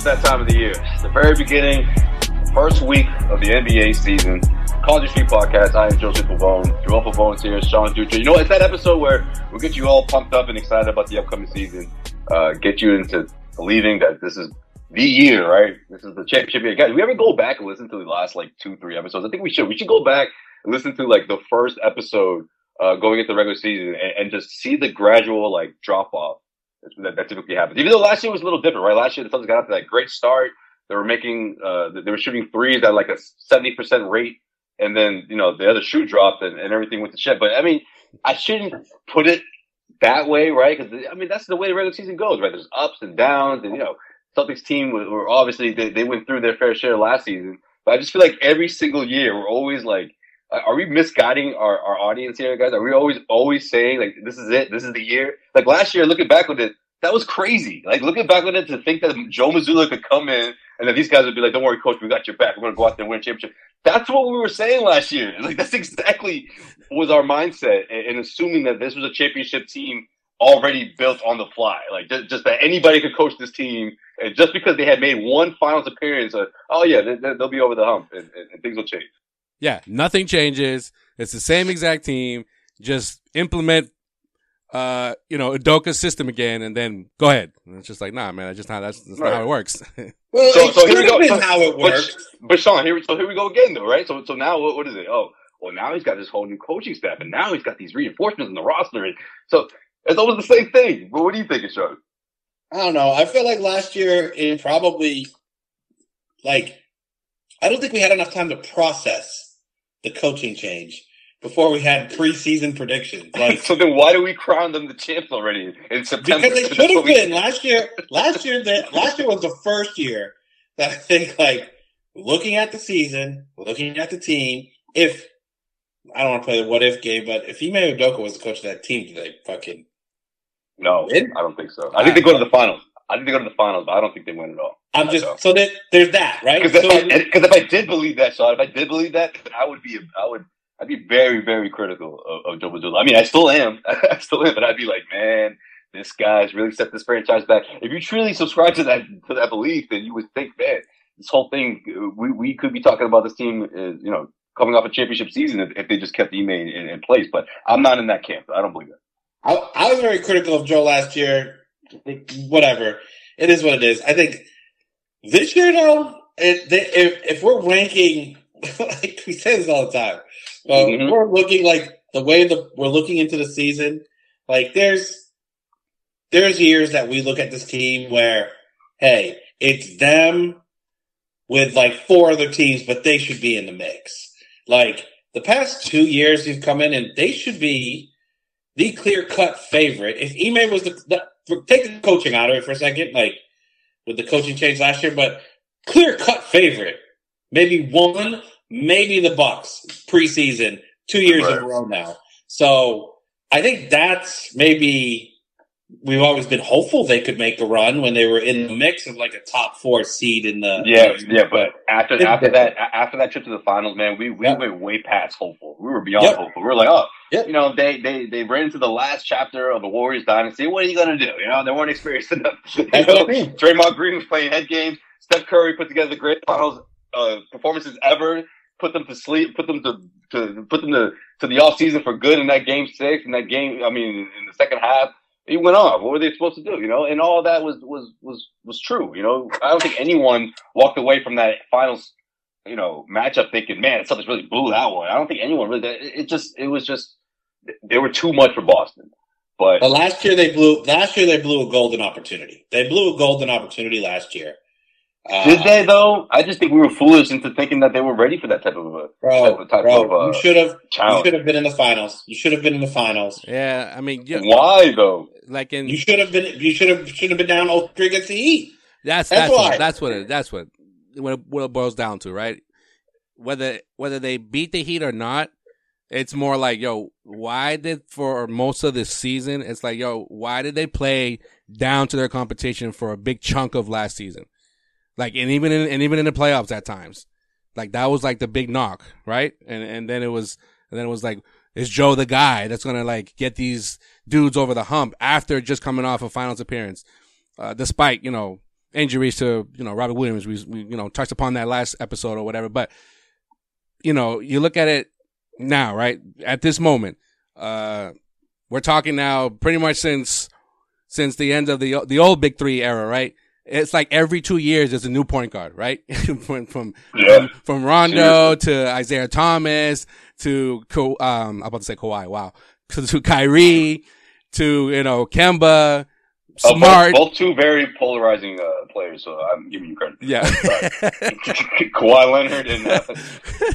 It's that time of the year. It's the very beginning, first week of the NBA season. Causeway Street Podcast. I am Joseph Pavone. Joel Pavone's here. Sean Dutra. You know, it's that episode where we'll get you all pumped up and excited about the upcoming season. Uh, get you into believing that this is the year, right? This is the championship year. Guys, we ever go back and listen to the last like two, three episodes? I think we should. We should go back and listen to like the first episode uh, going into the regular season and, and just see the gradual like drop off that, that typically happens. Even though last year was a little different, right? Last year the Suns got off to that great start. They were making, uh, they were shooting threes at like a 70% rate. And then, you know, the other shoe dropped and, and everything went to shit. But I mean, I shouldn't put it that way, right? Because I mean, that's the way the regular season goes, right? There's ups and downs, and you know, Celtics team were obviously they, they went through their fair share last season. But I just feel like every single year we're always like, are we misguiding our, our audience here, guys? Are we always always saying like this is it, this is the year? Like last year, looking back with it, that was crazy. Like looking back with it to think that Joe Mazzulla could come in and then these guys would be like, "Don't worry, coach, we got your back. We're gonna go out there and win a championship." That's what we were saying last year. Like that's exactly was our mindset, and assuming that this was a championship team already built on the fly. Like just, just that anybody could coach this team, and just because they had made one finals appearance, uh, oh yeah, they, will be over the hump, and, and, and things will change. Yeah, nothing changes. It's the same exact team. Just implement, uh, you know, Udoka's system again, and then go ahead. And it's just like, nah, man, that's just not that's, that's right. not how it works. well, so, so here we go. So, how it works. But, but Sean, here, so here we go again, though, right? So, so now what, what is it? Oh, well, now he's got this whole new coaching staff, and now he's got these reinforcements in the roster, and so it's almost the same thing. But what do you think, Sean? I don't know. I feel like last year it probably like I don't think we had enough time to process the coaching change before we had preseason predictions. Like, so then why do we crown them the champs already in September? Because they should have been last year. Last year, that last year was the first year that I think like looking at the season, looking at the team. If I don't want to play the what if game, but if Ime Udoka was the coach of that team, do they fucking no? Win? I don't think so. I think they go to the finals. I think they go to the finals, but I don't think they win at all. I'm just so that there's that right. Because so, if, if, I did believe that, Sean, if I did believe that, I would be, I would, I'd be very, very critical of, of Joe Mazzulla. I mean, I still am, I still am, but I'd be like, man, this guy's really set this franchise back. If you truly subscribe to that to that belief, then you would think, man, this whole thing, we, we could be talking about this team, is, you know, coming off a championship season if, if they just kept Ime in, in, in, place. But I'm not in that camp. I don't believe that. I, I was very critical of Joe last year. Whatever it is what it is. I think this year, though, it, they, if, if we're ranking, like we say this all the time, uh, mm-hmm. we're looking like the way the we're looking into the season. Like there's there's years that we look at this team where, hey, it's them with like four other teams, but they should be in the mix. Like the past two years, you've come in and they should be the clear cut favorite. If Ime was the, the take the coaching out of it for a second, like with the coaching change last year, but clear cut favorite. Maybe one, maybe the Bucks preseason, two years right. in a row now. So I think that's maybe we've always been hopeful they could make a run when they were in the mix of like a top four seed in the yeah yeah but after after that after that trip to the finals man we we went way past hopeful we were beyond yep. hopeful we were like oh yep. you know they they they ran into the last chapter of the Warriors dynasty what are you gonna do you know they weren't experienced enough you know, Draymond Green was playing head games Steph Curry put together the great finals uh, performances ever put them to sleep put them to to put them to to the off season for good in that game six in that game I mean in the second half he went off. What were they supposed to do? You know, and all that was was was was true. You know, I don't think anyone walked away from that finals, you know, matchup thinking, man, something's really blew that one. I don't think anyone really. It just it was just they were too much for Boston. But, but last year they blew. Last year they blew a golden opportunity. They blew a golden opportunity last year. Uh, Did they though? I just think we were foolish into thinking that they were ready for that type of a bro. Type of, type bro, of, uh, you should have. You should have been in the finals. You should have been in the finals. Yeah, I mean, yeah. why though? Like in you should have been. You should have should have been down 0-3 against the Heat. That's that's that's why. What, that's what it, that's what what it, what it boils down to, right? Whether whether they beat the Heat or not, it's more like, yo, why did for most of this season? It's like, yo, why did they play down to their competition for a big chunk of last season? Like, and even in, and even in the playoffs at times, like that was like the big knock, right? And, and then it was, and then it was like, is Joe the guy that's going to like get these dudes over the hump after just coming off a finals appearance? Uh, despite, you know, injuries to you know Robert Williams. We, we you know touched upon that last episode or whatever, but you know you look at it now, right at this moment. Uh, we're talking now pretty much since since the end of the the old Big Three era, right? It's like every two years there's a new point guard, right? from from, Yeah. from from Rondo to Isaiah Thomas to um I'm about to say Kawhi, wow, to, to Kyrie to you know Kemba, Uh, both- Smart, both, two very polarizing uh, players, so I'm giving you credit. yeah. Kawhi Leonard and, uh,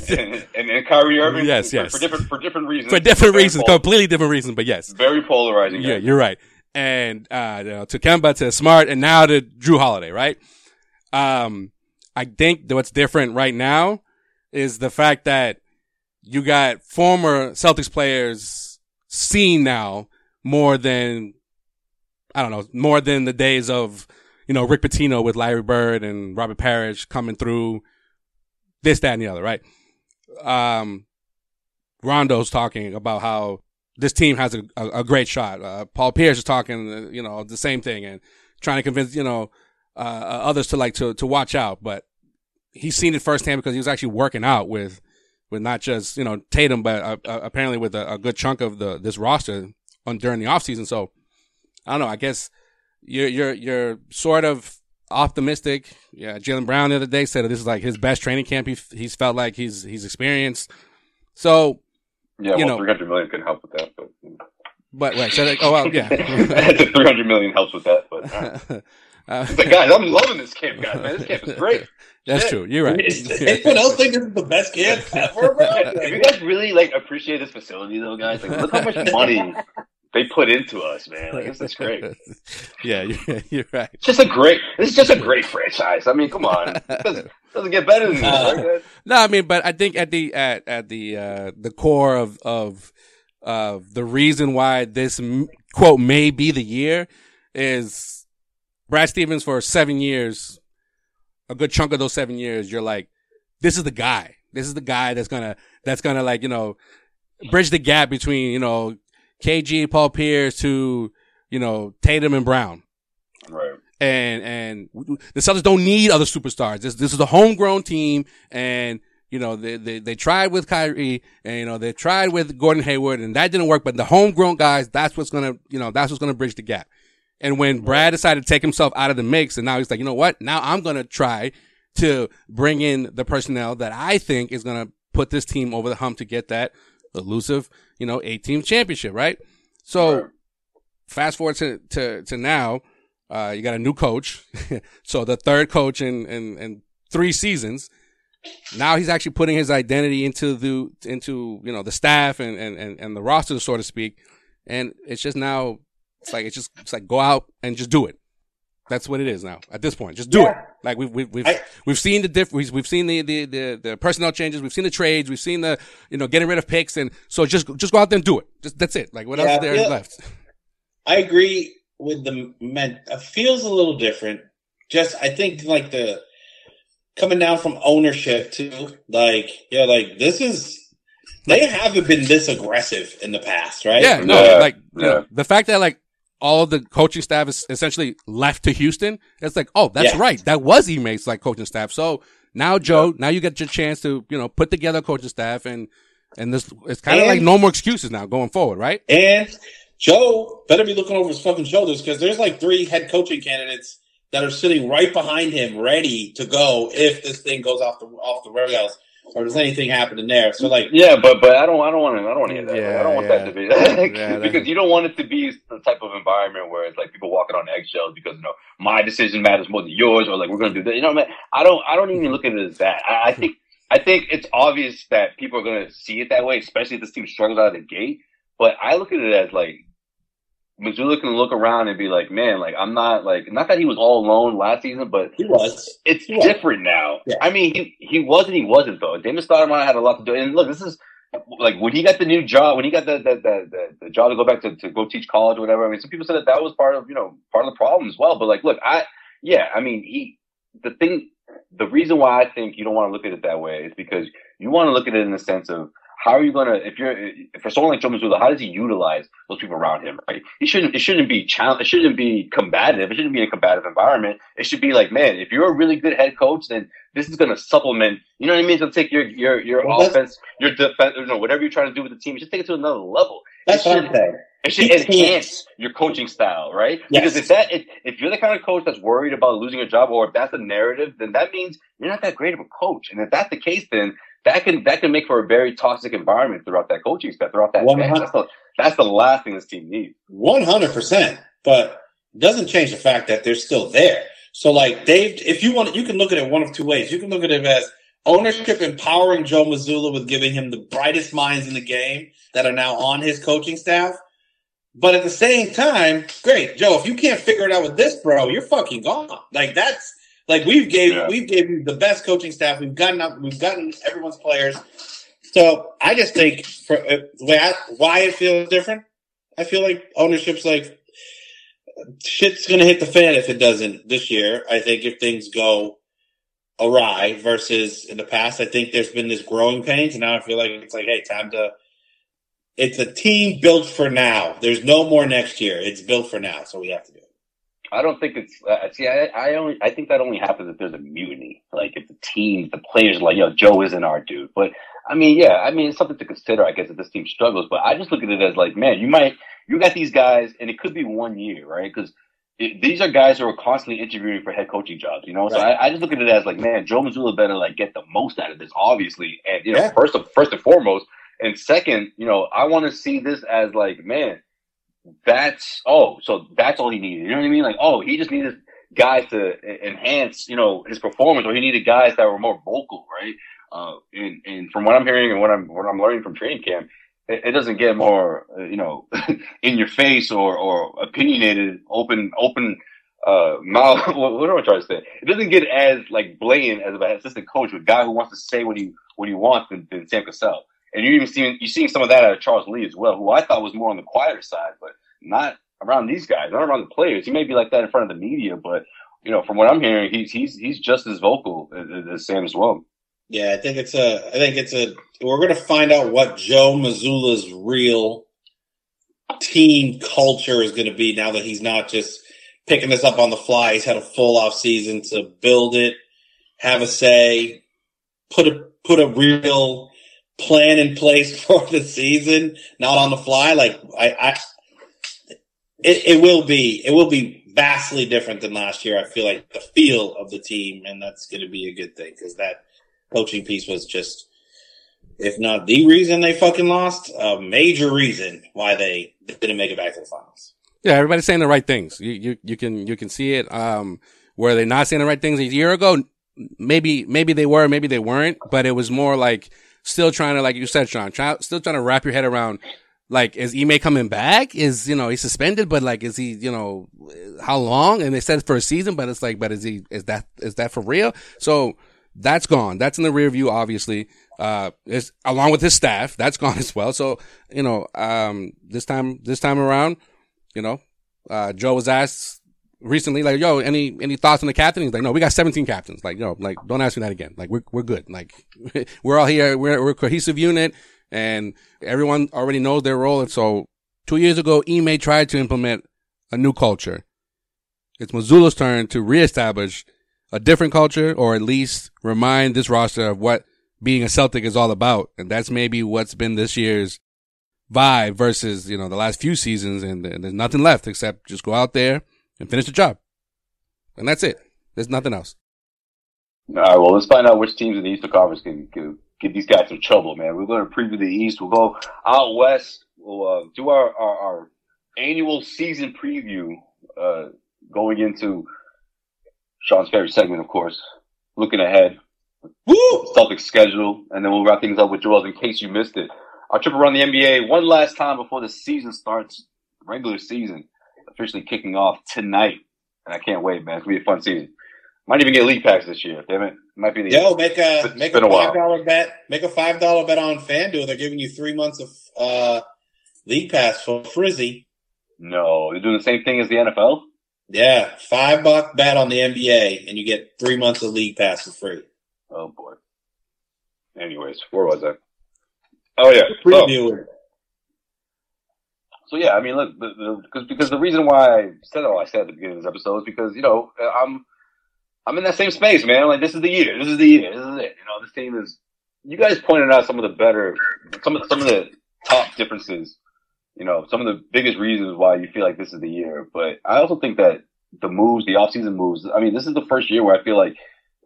and, and and Kyrie Irving. Yes, for, yes. for different for different reasons. For different reasons, pol- completely different reasons, but yes. Very polarizing. Yeah, guys. you're right. And uh, you know, to Kemba, to Smart, and now to Jrue Holiday, right? Um, I think that what's different right now is the fact that you got former Celtics players seen now more than I don't know, more than the days of you know Rick Pitino with Larry Bird and Robert Parish coming through this, that, and the other, right? Um, Rondo's talking about how this team has a, a, a great shot. Uh, Paul Pierce is talking, uh, you know, the same thing and trying to convince, you know, uh, uh, others to like to, to watch out. But he's seen it firsthand because he was actually working out with, with not just, you know, Tatum, but uh, uh, apparently with a, a good chunk of the, this roster on during the offseason. So I don't know. I guess you're, you're, you're sort of optimistic. Yeah. Jaylen Brown the other day said that this is like his best training camp. He, he's felt like he's, he's experienced. So, Yeah, You well, know- 300 million can help with that. But, but right. So like, oh, well, yeah. the 300 million helps with that. But uh, Uh, but guys, I'm loving this camp, guys. Man, this camp is great. That's Shit. true. You're right. Is anyone else think this is the best camp ever, bro? if you guys really like appreciate this facility, though, guys, like look how much money they put into us, man. Like this is great. yeah, you're, you're right. It's just a great. This is just a great franchise. I mean, come on, it doesn't, doesn't get better than this, right. No, I mean, but I think at the at at the uh the core of of of the reason why this m- quote may be the year is Brad Stevens for seven years. A good chunk of those seven years, you're like, this is the guy. This is the guy that's gonna that's gonna like you know bridge the gap between you know KG, Paul Pierce to you know Tatum and Brown. Right. and and the Celtics don't need other superstars. This this is a homegrown team, and you know they they they tried with Kyrie, and you know they tried with Gordon Hayward, and that didn't work. But the homegrown guys, that's what's gonna you know that's what's gonna bridge the gap. And when Brad decided to take himself out of the mix, and now he's like, you know what? Now I'm gonna try to bring in the personnel that I think is gonna put this team over the hump to get that elusive, you know, eight team championship, right? So Right. fast forward to, to, to now, uh, you got a new coach. so the third coach in, in, in three seasons. Now he's actually putting his identity into the, into, you know, the staff and, and, and, and the roster, so to speak. And it's just now, it's like, it's just, it's like go out and just do it. That's what it is now at this point. Just do it. Like we've, we've, we've, I- we've seen the diff, we've, we've seen the, the, the, the personnel changes. We've seen the trades. We've seen the, you know, getting rid of picks. And so just, just go out there and do it. Just, that's it. Like what else Yeah, is there yeah. left? I agree with the men. It feels a little different. Just I think like the coming down from ownership too. Like yeah, like this is they haven't been this aggressive in the past, right? Yeah, no, Yeah, like you yeah. know, the fact that like all of the coaching staff is essentially left to Houston. It's like, oh, that's Yeah. right. That was Ime's like coaching staff. So now, Joe, now you get your chance to you know put together coaching staff and and this it's kind of like no more excuses now going forward, right? And Joe better be looking over his fucking shoulders because there's like three head coaching candidates that are sitting right behind him, ready to go if this thing goes off the off the rails or there's anything happening there. So like, Yeah, but but I don't I don't want to I don't want to hear that. Yeah, I don't want yeah. that to be Yeah, because you don't want it to be the type of environment where it's like people walking on eggshells because you know my decision matters more than yours or like we're gonna do that. You know, what I mean? I don't I don't even look at it as that. I, I think I think it's obvious that people are gonna see it that way, especially if this team struggles out of the gate. But I look at it as like Mazzulla can look around and be like, man, like I'm not like not that he was all alone last season, but he was. it's He was. different now. Yeah. I mean, he he wasn't. he wasn't though. Damon Stoudamire had a lot to do. And look, this is like when he got the new job, when he got the the the, the, the job to go back to, to go teach college or whatever. I mean, some people said that that was part of you know part of the problem as well. But like, look, I yeah, I mean, he the thing, the reason why I think you don't want to look at it that way is because you want to look at it in the sense of how are you gonna if you're if for someone like Joe Mazzulla, how does he utilize those people around him? Right? He shouldn't it shouldn't be challenge it shouldn't be combative. It shouldn't be a combative environment. It should be like, man, if you're a really good head coach, then this is gonna supplement. You know what I mean? It's gonna take your your your well, offense, your defense, you know, whatever you're trying to do with the team. Just take it to another level. That's what I'm saying. It should enhance your coaching style, right? Yes. Because if that if, if you're the kind of coach that's worried about losing a job, or if that's the narrative, then that means you're not that great of a coach. And if that's the case, then that can that can make for a very toxic environment throughout that coaching staff, throughout that. That's the, that's the last thing this team needs. One hundred percent, but doesn't change the fact that they're still there. So, like Dave, if you want, you can look at it one of two ways. You can look at it as ownership empowering Joe Mazzulla with giving him the brightest minds in the game that are now on his coaching staff. But at the same time, great, Joe, if you can't figure it out with this, bro, you're fucking gone. Like that's like we've gave yeah. we've gave you the best coaching staff. We've gotten up. We've gotten everyone's players. So I just think for uh, why it feels different. I feel like ownership's like shit's gonna hit the fan if it doesn't this year. I think if things go awry versus in the past, I think there's been this growing pains, and now I feel like it's like, hey, time to. It's a team built for now. There's no more next year. It's built for now, so we have to do it. I don't think it's. Uh, see, I, I only I think that only happens if there's a mutiny. Like if the team, the players, like yo, Joe isn't our dude. But I mean, yeah, I mean, it's something to consider. I guess if this team struggles, but I just look at it as like, man, you might you got these guys, and it could be one year, right? Because these are guys who are constantly interviewing for head coaching jobs, you know. Right. So I, I, just look at it as like, man, Joe Mazzulla better like get the most out of this, obviously, and you know, yeah. first of, first and foremost, and second, you know, I want to see this as like, man, that's oh, so that's all he needed. You know what I mean? Like, oh, he just needed guys to enhance, you know, his performance, or he needed guys that were more vocal, right? Uh, and and from what I'm hearing and what I'm what I'm learning from training camp, it, it doesn't get more, uh, you know, in your face or or opinionated, open open uh mouth. what, what am I trying to say? It doesn't get as like blatant as an assistant coach, a guy who wants to say what he what he wants than, than Sam Cassell. And you're even seeing you're seeing some of that out of Charles Lee as well, who I thought was more on the quieter side, but not around these guys, not around the players. He may be like that in front of the media, but you know, from what I'm hearing, he's he's he's just as vocal as, as Sam as well. Yeah, I think it's a. I think it's a. We're going to find out what Joe Mazzulla's real team culture is going to be now that he's not just picking this up on the fly. He's had a full off season to build it, have a say, put a put a real plan in place for the season, not on the fly. Like I, I it, it will be it will be vastly different than last year. I feel like the feel of the team, and that's going to be a good thing because that coaching piece was just, if not the reason they fucking lost, a major reason why they didn't make it back to the finals. Yeah, everybody's saying the right things. You you you can you can see it. Um, were they not saying the right things a year ago? Maybe maybe they were, maybe they weren't. But it was more like still trying to, like you said, Sean, try, still trying to wrap your head around like is Ime coming back? Is you know he's suspended, but like is he you know how long? And they said for a season, but it's like, but is he is that is that for real? So that's gone. That's in the rear view, obviously. Uh, is along with his staff, that's gone as well. So you know, um, this time this time around, you know, uh, Joe was asked recently, like, yo, any, any thoughts on the captain? He's like, no, we got 17 captains. Like, yo, like, don't ask me that again. Like, we're, we're good. Like, we're all here. We're, we're a cohesive unit and everyone already knows their role. And so two years ago, Ime tried to implement a new culture. It's Mazzulla's turn to reestablish a different culture or at least remind this roster of what being a Celtic is all about. And that's maybe what's been this year's vibe versus, you know, the last few seasons. And, and there's nothing left except just go out there and finish the job. And that's it. There's nothing else. All right. Well, let's find out which teams in the Eastern Conference can, can get these guys in trouble, man. We're going to preview the East. We'll go out west. We'll uh, do our, our, our, annual season preview uh, going into Sean's favorite segment, of course. Looking ahead. Woo! Celtics schedule, and then we'll wrap things up with Joel in case you missed it. Our trip around the NBA one last time before the season starts. Regular season officially kicking off tonight, and I can't wait, man. It's gonna be a fun season. Might even get league packs this year. Damn it, might be the yo make a make a five dollar bet. Make a five dollar bet on FanDuel. They're giving you three months of uh, league pass for frizzy. No, they're doing the same thing as the NFL. Yeah, five buck bet on the NBA, and you get three months of league pass for free. Oh boy. Anyways, where was I? Oh yeah. Preview it. So yeah, I mean, look, because because the reason why I said all I said at the beginning of this episode is because you know I'm I'm in that same space, man. Like this is the year. This is the year. This is it. You know, this team is. You guys pointed out some of the better, some of some of the top differences. You know, some of the biggest reasons why you feel like this is the year. But I also think that the moves, the offseason moves. I mean, this is the first year where I feel like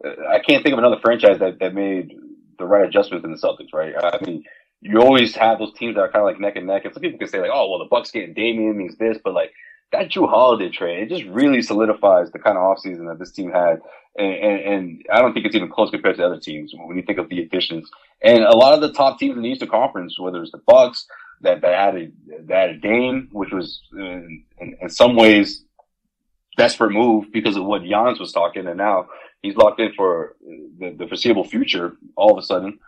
uh, I can't think of another franchise that that made the right adjustments in the Celtics. Right? I mean, you always have those teams that are kind of like neck and neck. And some people can say like, oh, well, the Bucks getting Damian means this, but like that Jrue Holiday trade, it just really solidifies the kind of offseason that this team had. And, and, and I don't think it's even close compared to other teams when you think of the additions. And a lot of the top teams in the Eastern Conference, whether it's the Bucks that, that had a, that a Dame, which was in, in, in some ways desperate move because of what Giannis was talking. And now he's locked in for the, the foreseeable future all of a sudden.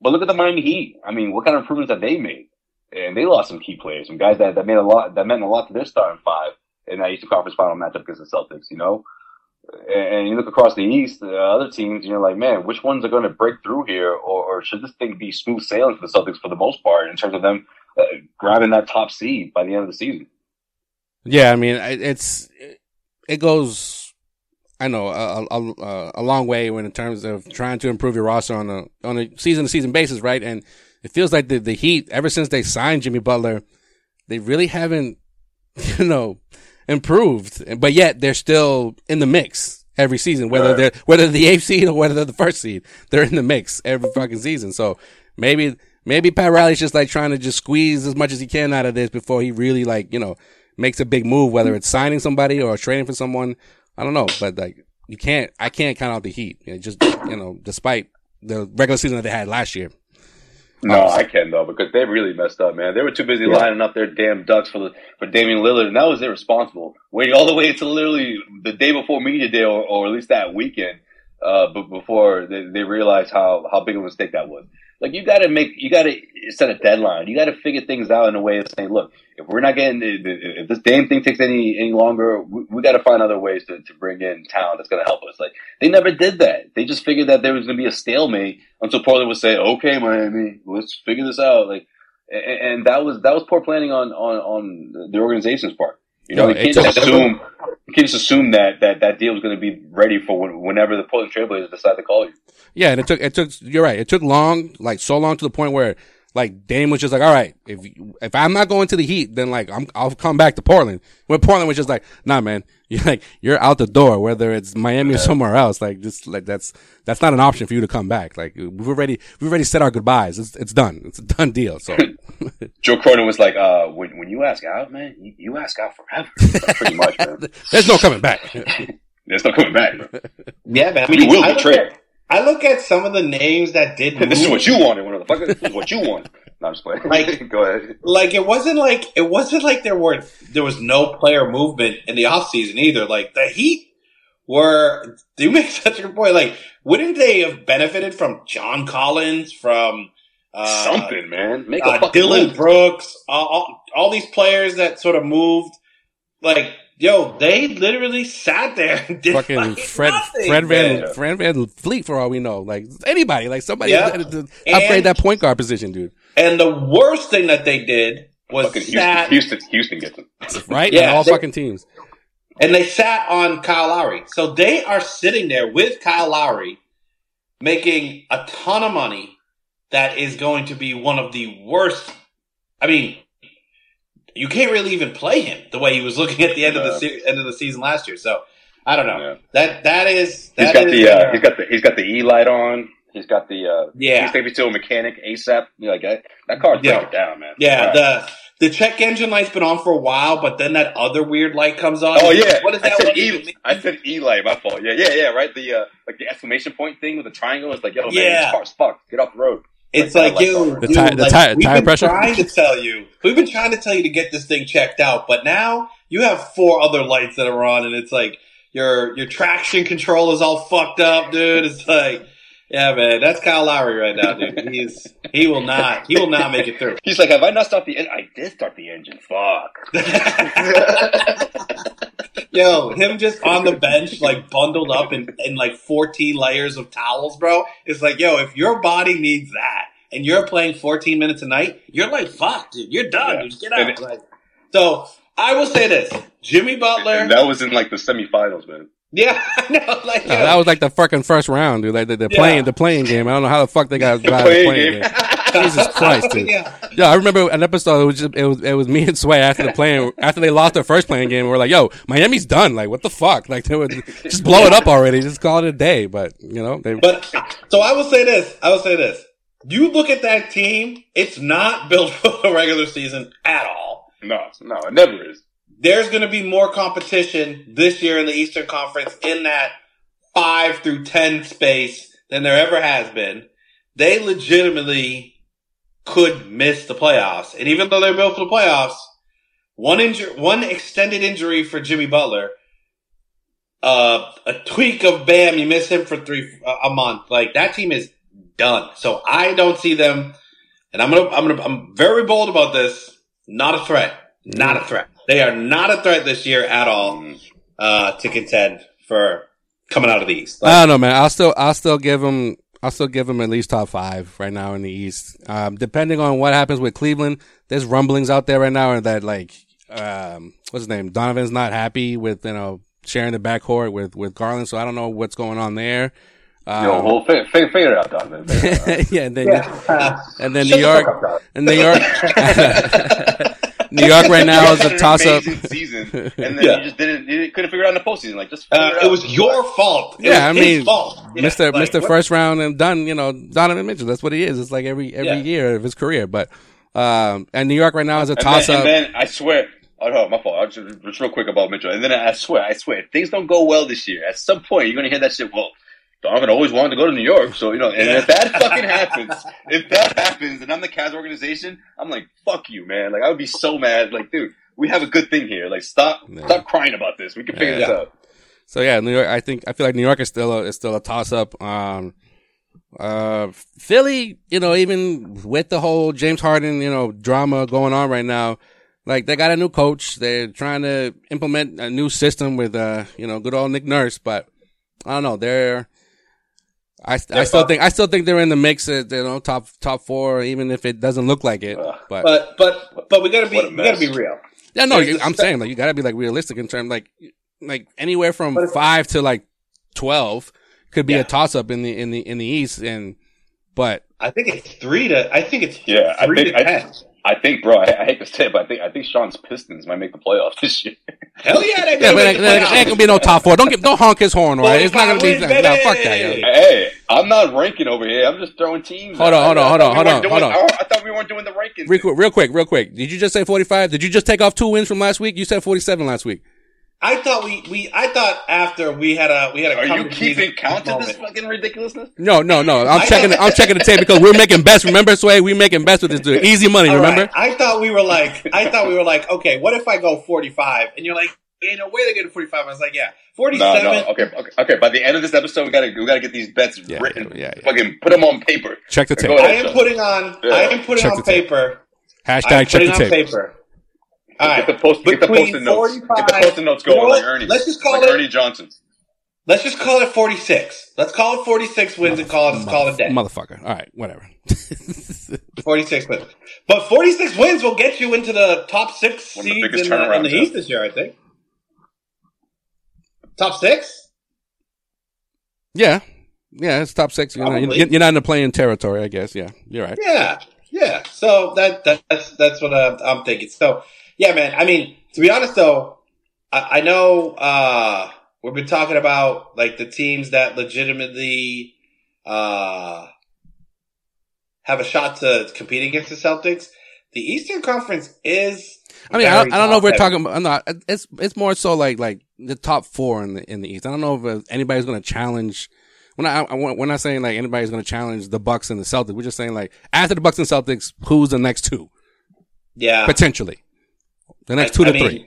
But look at the Miami Heat. I mean, what kind of improvements have they made? And they lost some key players, some guys that, that made a lot, that meant a lot to their starting five in that Eastern Conference final matchup against the Celtics, you know? And you look across the East, the other teams, you're like, man, which ones are going to break through here? Or, or should this thing be smooth sailing for the Celtics for the most part in terms of them uh, grabbing that top seed by the end of the season? Yeah, I mean, it's it goes, I know, a, a, a long way when in terms of trying to improve your roster on a on a season to season basis, right? And it feels like the the Heat, ever since they signed Jimmy Butler, they really haven't, you know, improved. But yet they're still in the mix every season, whether they're whether the eighth seed or whether they're the first seed, they're in the mix every fucking season. So maybe maybe Pat Riley's just like trying to just squeeze as much as he can out of this before he really like you know makes a big move, whether it's signing somebody or trading for someone. I don't know, but like you can't, I can't count out the Heat. Just you know, despite the regular season that they had last year. No, I can though because they really messed up, man. They were too busy Yeah. lining up their damn ducks for the for Damian Lillard, and that was irresponsible. Waiting all the way until literally the day before media day, or, or at least that weekend, uh, but before they, they realized how how big of a mistake that was. Like you got to make, you got to set a deadline. You got to figure things out in a way of saying, look, if we're not getting, if this damn thing takes any any longer, we, we got to find other ways to, to bring in talent that's going to help us. Like they never did that. They just figured that there was going to be a stalemate until Portland would say, okay, Miami, let's figure this out. Like, and, and that was that was poor planning on on on the organization's part. You know, No, you can't assume you can't just assume that that that deal was going to be ready for when, whenever the Portland Trailblazers decide to call you. Yeah, and it took it took you're right. It took long, like so long to the point where like Dame was just like, all right, if if I'm not going to the Heat, then like I'm I'll come back to Portland. When Portland was just like, nah, man, you're like you're out the door, whether it's Miami or somewhere else. Like just like that's that's not an option for you to come back. Like we've already we've already said our goodbyes. It's it's done. It's a done deal. So Joe Cronin was like, uh, when, when you ask out, man, you, you ask out forever. Pretty much, man. there's no coming back. There's no coming back. Bro. Yeah, man. I You will I be look, traded. at, I look at some of the names that did move. This is what you wanted, motherfucker. This is what you wanted. No, I'm just playing. Like- Go ahead. like it wasn't like it wasn't like there were there was no player movement in the offseason either. Like the Heat were Do you make such a good point. Like wouldn't they have benefited from John Collins, from uh, Something, man. Make a uh, fucking Dylan move. Brooks, all, all, all these players that sort of moved. Like yo, they literally sat there and did Fucking fucking Fred nothing, Fred Van man. Fred VanVleet for all we know. Like anybody, like somebody Yeah. to, to upgrade that point guard position, dude. And the worst thing that they did was Fucking sat Houston, Houston, Houston gets him. Right? Yeah, And all they- fucking teams. and they sat on Kyle Lowry. So they are sitting there with Kyle Lowry making a ton of money that is going to be one of the worst. I mean, you can't really even play him the way he was looking at the end of the se- end of the season last year. So I don't know. Yeah. That that is He's that got is, the uh, he's got the he's got the E light on. He's got the uh, Yeah. He's maybe still a mechanic ASAP. You're like that, that car's Yeah. breaking down, man. yeah Right. the the check engine light's been on for a while, but then that other weird light comes on. Oh yeah, what is I that? said? E. I said E light. My fault. Yeah, yeah, yeah. Right. The uh, like the exclamation point thing with the triangle. is like, yo, man, Yeah. this car's fucked. Get off the road. It's Like like, that, yo, The dude, tire- the like, tire- we've tire been pressure? trying to tell you. We've been trying to tell you to get this thing checked out, but now you have four other lights that are on, and it's like your your traction control is all fucked up, dude. It's like, yeah, man, that's Kyle Lowry right now, dude. He's he will not he will not make it through. He's like, have I not stopped the? En- I did start the engine. Fuck. Yo, him just on the bench, like bundled up in, in like 14 layers of towels, bro. It's like, yo, if your body needs that, and you're playing 14 minutes a night, you're like, fuck, dude, you're done. Yeah. Dude, get out. it- Like, so I will say this: Jimmy Butler. And that was in like the semifinals, man. yeah, I know. Like No, that was like the fucking first round, dude. Like the, the Yeah. playing the play-in game. I don't know how the fuck they got got out of the playing play-in game. game. Jesus Christ, dude. yeah. Yeah, I remember an episode. It was just, it was it was me and Sway after the playing after they lost their first play-in game. We are like, "Yo, Miami's done. Like, what the fuck? Like, they would just blow it up already. Just call it a day." But you know, they But so I will say this: I will say this. You look at that team; it's not built for the regular season at all. No, no, it never is. There's going to be more competition this year in the Eastern Conference in that five through ten space than there ever has been. They legitimately could miss the playoffs, and even though they're built for the playoffs, one injury, one extended injury for Jimmy Butler. Uh, a tweak of Bam, you miss him for three a month. Like that team is done. So I don't see them. And I'm gonna, I'm gonna, I'm very bold about this. Not a threat. Not a threat. They are not a threat this year at all uh, to contend for coming out of the East. I don't know, man. I'll still I'll still give them I'll still give them at least top five right now in the East. Um, depending on what happens with Cleveland, there's rumblings out there right now that like um, what's his name Donovan's not happy with you know sharing the backcourt with with Garland. So I don't know what's going on there. Um, Yo, well, figure, figure it out, Donovan. Figure it out. yeah, and then yeah. and then New York up, and New York. New York right now is a toss up. Season, and then Yeah. you just didn't, you couldn't figure it out in the postseason. Like, just Uh, it, it was your fault. It Yeah, I was his mean, fault. Yeah, Mr. like, Mr. First round and done, you know, Donovan Mitchell. That's what he is. It's like every every Yeah. year of his career. But um and New York right now is a toss up. and then I swear, oh no, my fault. I'll just, just real quick about Mitchell. And then I swear, I swear, if things don't go well this year, at some point you're gonna hear that shit. Well, Donovan always wanted to go to New York, so you know. And if that fucking happens, if that happens, and I'm the Cavs organization, I'm like, fuck you, man. Like I would be so mad. Like, dude, we have a good thing here. Like, stop, Yeah. stop crying about this. We can figure Yeah. this out. So yeah, New York. I think I feel like New York is still a, is still a toss up. Um, uh, Philly, you know, even with the whole James Harden, you know, drama going on right now, like they got a new coach. They're trying to implement a new system with uh, you know, good old Nick Nurse. But I don't know. They're I, I still think I still think they're in the mix at you know top top four even if it doesn't look like it uh, but, But but but we gotta be we gotta be real. yeah no you, I'm saying like you gotta be like realistic in terms like like anywhere from five to like twelve could be Yeah. a toss up in the in the in the East and but I think it's three to. I think it's Yeah, I think- to I- ten. I think, bro. I, I hate to say it, but I think I think Sean's Pistons might make the playoffs this year. Hell yeah, they yeah better but make there the there ain't gonna be no top four don't get don't honk his horn right it's not gonna be 45 wins, no, fuck that baby. yo. Hey, I'm not ranking over here. I'm just throwing teams. Hold on, hold on, hold on, hold on, doing- hold on. I, I thought we weren't doing the rankings. real quick real quick real quick did you just say 45 did you just take off two wins from last week you said 47 last week I thought we, we I thought after we had a we had a Are you keeping count of this fucking ridiculousness? no no no I'm I- checking I'm checking the tape because we're making best remember Sway we making best with this dude easy money All remember right. I thought we were like I thought we were like okay what if I go forty five and you're like ain't no way they get to forty five I was like yeah 47. No, no. Okay, okay, okay. By the end of this episode, we gotta we gotta get these bets Yeah, written. yeah, yeah. Fucking put them on paper. check the tape I ahead. am putting on Yeah. I am putting Check on the tape. paper I'm hashtag check putting the on tape paper. All Get the post. Get the Between post-it notes. Get the post-it notes You know going like Ernie. Let's just call like it- Ernie Johnson. Let's just call it 46. Let's call it 46 wins and call it call it a day. motherfucker all right whatever 46 wins. But 46 wins will get you into the top six One of the seeds biggest in the, in the East this year, I think. Top six? yeah yeah it's top six you know, Probably. you're, you're not in the play-in territory I guess yeah you're right Yeah, yeah. So that, that that's that's what I'm, I'm thinking. So yeah, man. I mean, to be honest though, I, I know uh, we've been talking about like the teams that legitimately uh, have a shot to compete against the Celtics. The Eastern Conference is. I mean, I don't, I don't know if we're talking about. No, it's it's more so like like the top four in the in the East. I don't know if anybody's going to challenge. When I, I we're not saying like anybody's going to challenge the Bucks and the Celtics. We're just saying like after the Bucks and Celtics, who's the next two Yeah, potentially? The next I- two to I mean, three.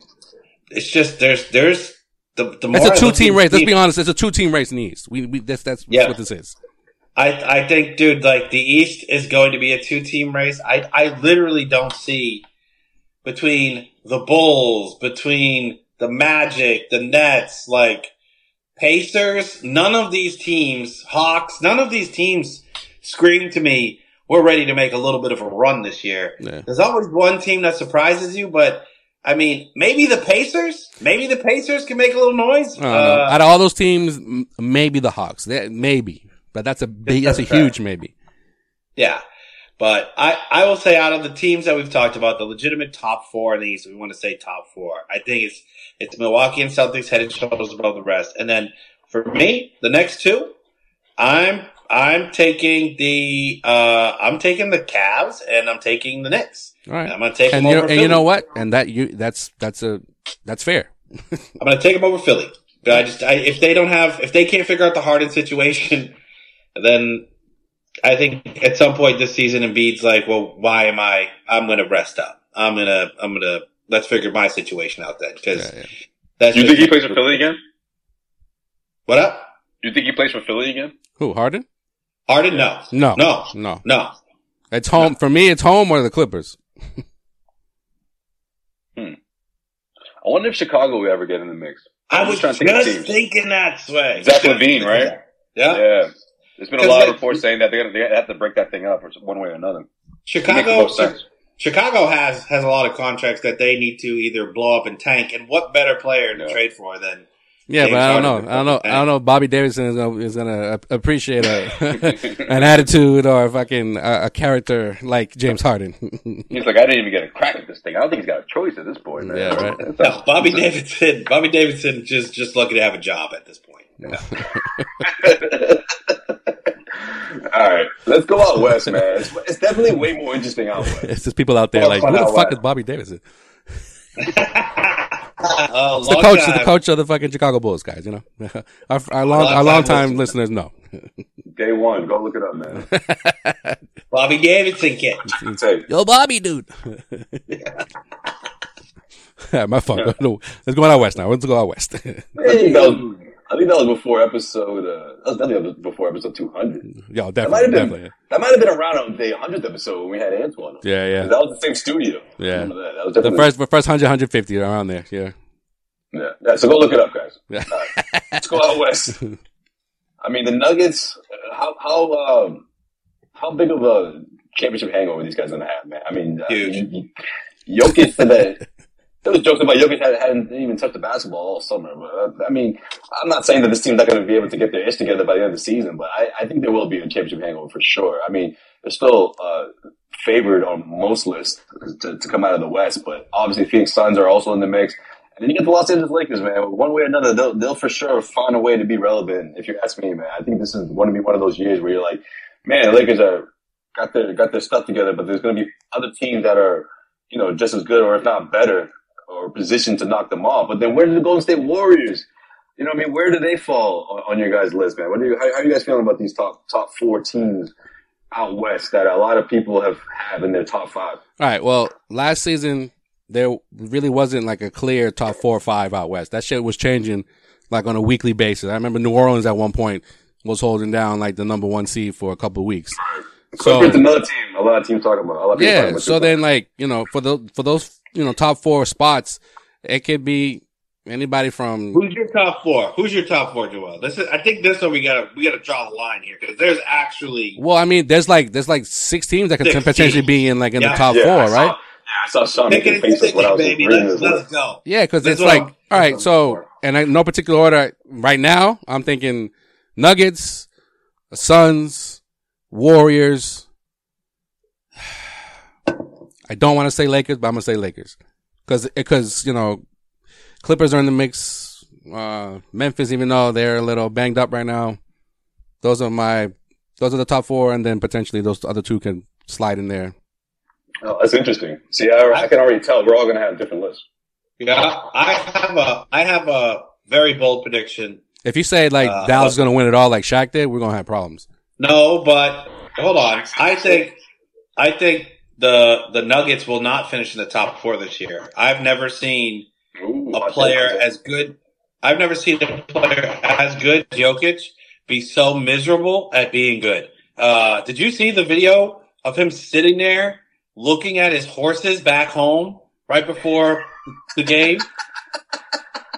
It's just there's there's the the It's a two team race. Let's be honest. It's a two team race in the East. We we that's that's Yeah. what this is. I I think, dude, like the East is going to be a two team race. I I literally don't see between the Bulls, between the Magic, the Nets, like Pacers. None of these teams, Hawks, none of these teams scream to me. we're ready to make a little bit of a run this year. Yeah. There's always one team that surprises you, but I mean, maybe the Pacers, maybe the Pacers can make a little noise. I. Uh, Out of all those teams, m- maybe the Hawks. That- maybe, but that's a big, that's a huge maybe. Yeah. But I, I will say out of the teams that we've talked about, the legitimate top four in the East, we want to say top four. I think it's it's Milwaukee and Celtics head and shoulders above the rest. And then for me, the next two, I'm I'm taking the uh I'm taking the Cavs and I'm taking the Knicks. All right. I'm gonna take And them you over know, and you know what? And that you that's that's a that's fair. I'm gonna take them over Philly. But I just I, if they don't have if they can't figure out the Harden situation, then I think at some point this season Embiid's like, well, why am I? I'm gonna rest up. I'm gonna I'm gonna let's figure my situation out then because Yeah, yeah. that's You just- think he plays for Philly again? what up? You think he plays for Philly again? Who Harden? Harden? No, No, no, no. no. It's home for me. It's home or the Clippers. Hmm. I wonder if Chicago will ever get in the mix. I I'm was just just trying to think of thinking that sway. Zach LaVine, right? Yeah. Yeah. There's been a lot they- of reports saying that they're gonna they have to break that thing up or one way or another. Chicago. Chicago has has a lot of contracts that they need to either blow up and tank. And what better player to Yeah. trade for than Yeah, James but I don't know. I don't know. I don't know. if Bobby Davidson is gonna, is gonna appreciate a an attitude or a fucking a, a character like James Harden. He's like, I didn't even get a crack at this thing. I don't think he's got a choice at this point, man. Yeah, right. That's- No, Bobby Davidson. Bobby Davidson just just lucky to have a job at this point. All right, let's go out west, man. It's, it's definitely way more interesting out west. it's just people out there Well, like, who the fuck west. is Bobby Davidson? Uh, It's the coach, the coach of the fucking Chicago Bulls, guys. You know, our, our long, our long time listeners know. Day one, go look it up, man. Bobby Davidson kid. Yo, Bobby, dude. yeah, my fault. Let's go out west now. Let's go out west. I think that was, I think that was before episode. Uh, that was definitely before episode two hundred. Yo, That might definitely, have been. definitely. That might have been around the hundredth episode when we had Antoine. on. Yeah, yeah. That was the same studio. Yeah. that. That was The first, the first 100, 150 around there. Yeah. Yeah. yeah. So go look it up, guys. Yeah. All right. Let's go out west. I mean, the Nuggets. uh, How how um, how big of a championship hangover these guys gonna have, man? I mean, uh, Huge. y- y- Jokic said that. There was jokes about Jokic had, hadn't even touched the basketball all summer. But I mean, I'm not saying that this team's not going to be able to get their ish together by the end of the season, but I, I think there will be a championship hangover for sure. I mean, they're still uh, favored on most lists to, to come out of the West, but obviously Phoenix Suns are also in the mix. And then you get the Los Angeles Lakers, man. One way or another, they'll, they'll for sure find a way to be relevant. If you ask me, man, I think this is going to be one of those years where you're like, man, the Lakers are got their got their stuff together, but there's going to be other teams that are, you know, just as good or if not better or position to knock them off. But then where do the Golden State Warriors? You know, what I mean, where do they fall on, on your guys' list, man? What do you, how, how are you guys feeling about these top top four teams out west that a lot of people have have in their top five? All right. Well, last season there really wasn't like a clear top four or five out west. That shit was changing like on a weekly basis. I remember New Orleans at one point was holding down like the number one seed for a couple of weeks. So Clippers, another team. A lot of teams talking about. A lot of people talking yeah. So then like you know for the for those you know top four spots, it could be anybody from Who's your top four? Who's your top four, Joel? This is. I think this one we gotta we gotta draw the line here because there's actually well, I mean, there's like there's like six teams that could Six potentially teams. be in like in Yeah. the top Yeah, I four, saw- right? Yeah, I saw Sean taking making it faces when I was baby. Let's, let's go. Yeah, because it's like, I'm- all right, so, and I, no particular order. Right now, I'm thinking Nuggets, Suns, Warriors. I don't want to say Lakers, but I'm gonna say Lakers because because you know Clippers are in the mix. Uh, Memphis, even though they're a little banged up right now, those are my those are the top four, and then potentially those other two can slide in there. Oh, that's interesting. See, I, I can already tell we're all going to have different lists. Yeah, I have a I have a very bold prediction. If you say like Uh, Dallas is gonna win it all like Shaq did, we're gonna have problems. No, but hold on. I think I think the the Nuggets will not finish in the top four this year. I've never seen Ooh, a player as good. I've never seen a player as good as Jokic be so miserable at being good. Uh, did you see the video of him sitting there looking at his horses back home right before the game?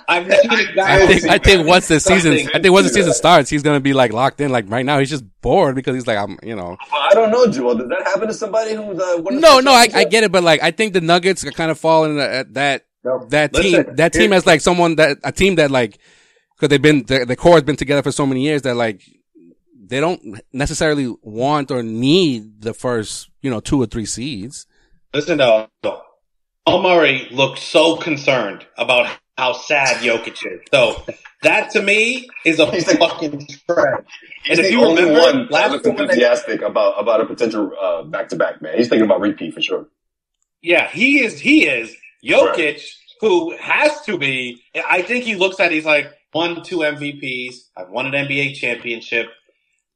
I, I've never seen a guy. I think I think once the season I think once the season starts, he's gonna be like locked in. Like right now, he's just bored because he's like I'm you know. I don't know, Joel. Does that happen to somebody who's uh, a No, no, I, I get it, but like I think the Nuggets are kind of falling at that No. that Listen, team that team has like someone that a team that like because they've been the, the core has been together for so many years that like they don't necessarily want or need the first you know two or three seeds. Listen Paul Murray looked so concerned about how sad Jokic is. So that to me is a He's fucking trend. He's And if the you only remember, one that last looks year when they- enthusiastic about about a potential uh, back-to-back. Man, he's thinking about repeat for sure. Yeah, he is. He is Jokic, who has to be. I think he looks at. He's like won two MVPs. I've won an NBA championship.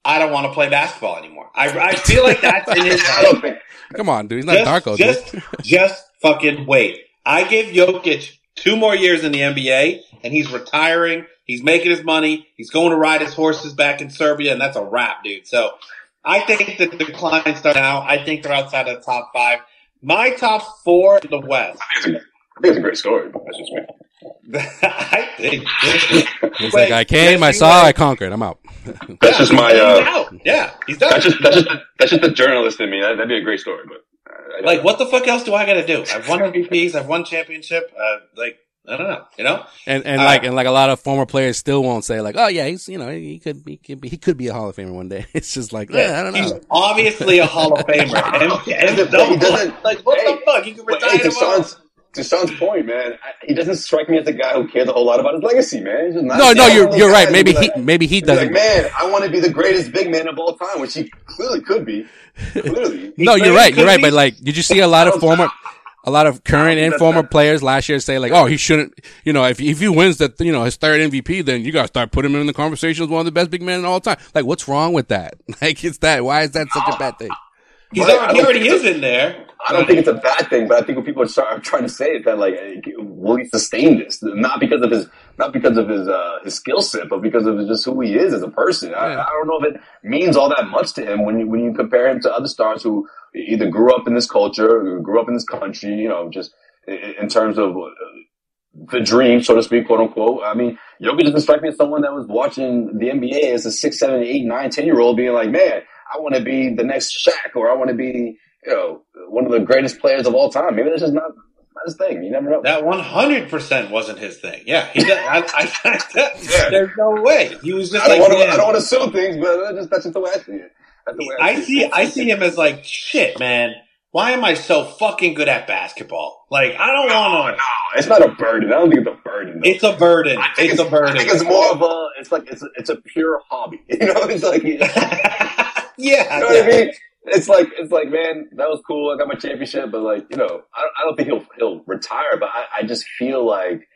I don't want to play basketball anymore. I, I feel like that's in his I head. Come on, dude, he's not Darko, just, dude. just fucking wait. I give Jokic two more years in the NBA, and he's retiring. He's making his money. He's going to ride his horses back in Serbia, and that's a wrap, dude. So I think that the decline starts now. I think they're outside of the top five. My top four in the West. I think it's a, I think it's a great story. That's just me. I think. He's like I came, I saw, I conquered. I'm out. That's just my. Uh, out. Yeah, he's done. that's just that's just the, that's just the journalist in me. That, that'd be a great story, but. I- like, what the fuck else do I got to do? I've won MVPs. I've won championship. Uh, like, I don't know. You know. And and Uh, like and like a lot of former players still won't say like, oh yeah, he's you know he could he could be he could be a Hall of Famer one day. It's just like yeah, I don't know. He's know. obviously a Hall of Famer. And, and He doesn't- doesn't- like what hey, the fuck? He can But retire hey, to. Sean's, point, man, I, he doesn't strike me as a guy who cares a whole lot about his legacy, man. He's just not- No, no, you're you're right. Maybe he like- maybe he doesn't. man, I want to be the greatest big man of all time, which he clearly could be. Clearly. No, you're right. You're could right. be. But like, did you see a lot of former, a lot of current and former not- players last year say like, oh, he shouldn't. You know, if if he wins that, you know, his third MVP, then you got to start putting him in the conversation as one of the best big men in all time. Like, what's wrong with that? Like, it's that. Why is that such a bad thing? He's Right, already, he already is in there. I don't think it's a bad thing, but I think what people are try- are trying to say is that like, will he sustain this? Not because of his, not because of his uh, his skill set, but because of just who he is as a person. I. I don't know if it means all that much to him when you when you compare him to other stars who either grew up in this culture, or grew up in this country. You know, just in, terms of. Uh, the dream, so to speak, quote unquote. I mean, Jokic doesn't strike me as someone that was watching the NBA as a six, seven, eight, nine, ten year old being like, man, I want to be the next Shaq or I want to be, you know, one of the greatest players of all time. Maybe that's just not, not his thing. You never know. That one hundred percent wasn't his thing. Yeah, he. Does, I, I, Yeah. There's no way. He was just I don't like. want to. I don't want to sue things, but that's just, that's just the way I see it. That's the way I, I see. it. I see him as like shit, man. Why am I so fucking good at basketball? Like I don't No, want no, to. it's not a burden. I don't think it's a burden. Though. It's a burden. I think It's a I burden. I think it's more of a. It's like it's a, it's a pure hobby. You know, it's like you know yeah. what I mean. It's like it's like man, that was cool. I got my championship, but like you know, I don't, I don't think he'll he'll retire. But I, I just feel like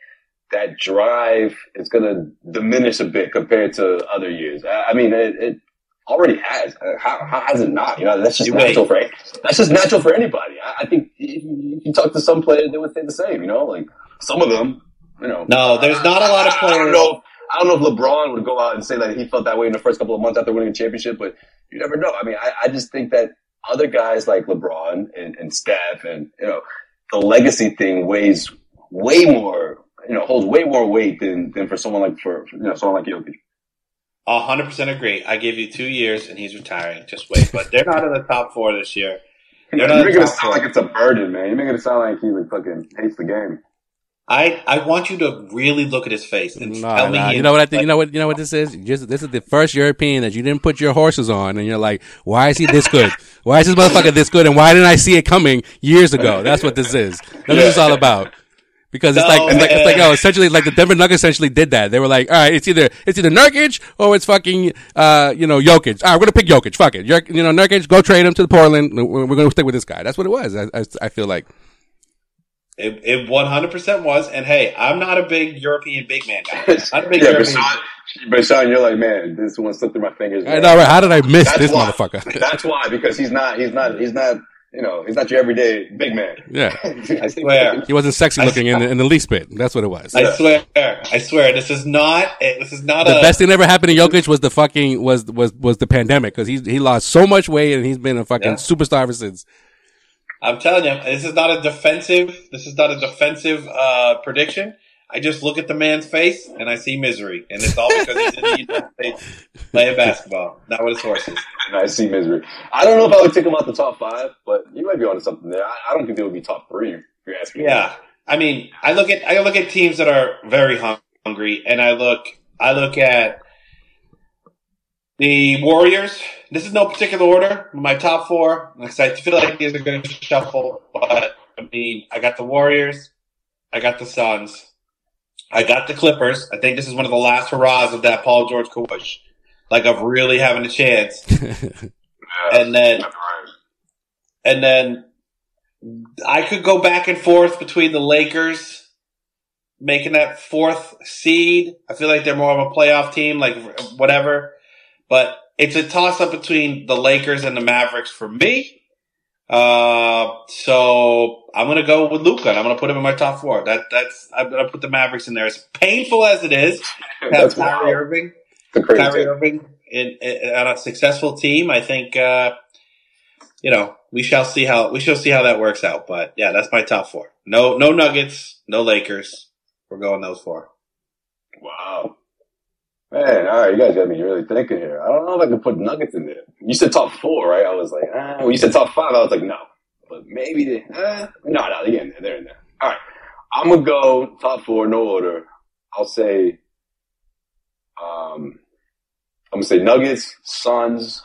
that drive is going to diminish a bit compared to other years. I, I mean, it, it already has. Uh, How, how has it not? You know, that's just wait. natural for that's just natural for anybody. I, I think if you, talk to some players, they would say the same. You know, like some of them. You know, No, there's not a lot of I don't players. know. I don't know if LeBron would go out and say that he felt that way in the first couple of months after winning a championship, but you never know. I mean, I, I just think that other guys like LeBron and, and Steph and, you know, the legacy thing weighs way more, you know, holds way more weight than, than for someone like, for, you know, someone like Jokic. A hundred percent agree. I give you two years and he's retiring. Just wait. But they're not in the top four this year. You're They're not making it sound four. like it's a burden, man. You're making it sound like he like fucking hates the game. I I want you to really look at his face and Nah, tell me. You know what I think? like, You know what? You know what this is? Just this is the first European that you didn't put your horses on, and you're like, why is he this good? Why is this motherfucker this good? And why didn't I see it coming years ago? That's what this is. That's what it's all about. Because it's No, like, it's like, it's like, oh, essentially, like the Denver Nuggets essentially did that. They were like, all right, it's either, it's either Nurkic or it's fucking, uh, you know, Jokic. All right, we're gonna pick Jokic. Fuck it. You know, Nurkic, go trade him to the Portland. We're, we're gonna stick with this guy. That's what it was. I, I, I feel like. It, it 100% was. And hey, I'm not a big European big man guy. I'm a big yeah, but European. Sean, but Sean, you're like, man, this one slipped through my fingers. I man. know, right? How did I miss That's this why. motherfucker? That's why, because he's not, he's not, he's not, you know, he's not your everyday big man. Yeah. I swear. He wasn't sexy looking in the, in the least bit. That's what it was. I swear. I swear. This is not. eh, This is not the a. best thing that ever happened to Jokic was the fucking was was was the pandemic because he he lost so much weight and he's been a fucking Yeah. superstar ever since. I'm telling you, this is not a defensive. This is not a defensive uh, prediction. I just look at the man's face and I see misery, and it's all because he's in the United States playing basketball, not with his horses. And I see misery. I don't know if I would take him out the top five, but you might be onto something there. I, I don't think they would be top three. If you're asking me. Yeah, I mean, I look at I look at teams that are very hungry, and I look I look at the Warriors. This is no particular order. My top four. Because I feel like these are going to shuffle, but I mean, I got the Warriors, I got the Suns, I got the Clippers. I think this is one of the last hurrahs of that Paul George Kush, like of really having a chance. And then and then I could go back and forth between the Lakers making that fourth seed. I feel like they're more of a playoff team, like whatever. But it's a toss up between the Lakers and the Mavericks for me. Uh, so I'm gonna go with Luka, and I'm gonna put him in my top four. That that's I'm gonna put the Mavericks in there. As painful as it is, That's Kyrie wild. Irving, Kyrie. Irving in, in, on a successful team, I think uh, you know we shall see how we shall see how that works out. But yeah, that's my top four. No, no Nuggets, no Lakers. We're going those four. Wow. Man, all right, you guys got me really thinking here. I don't know if I can put Nuggets in there. You said top four, right? I was like, ah. When you said top five, I was like, no. But maybe they, eh. no, no, they're in there. They're in there. All right. I'm going to go top four, no order. I'll say, um, I'm going to say Nuggets, Suns,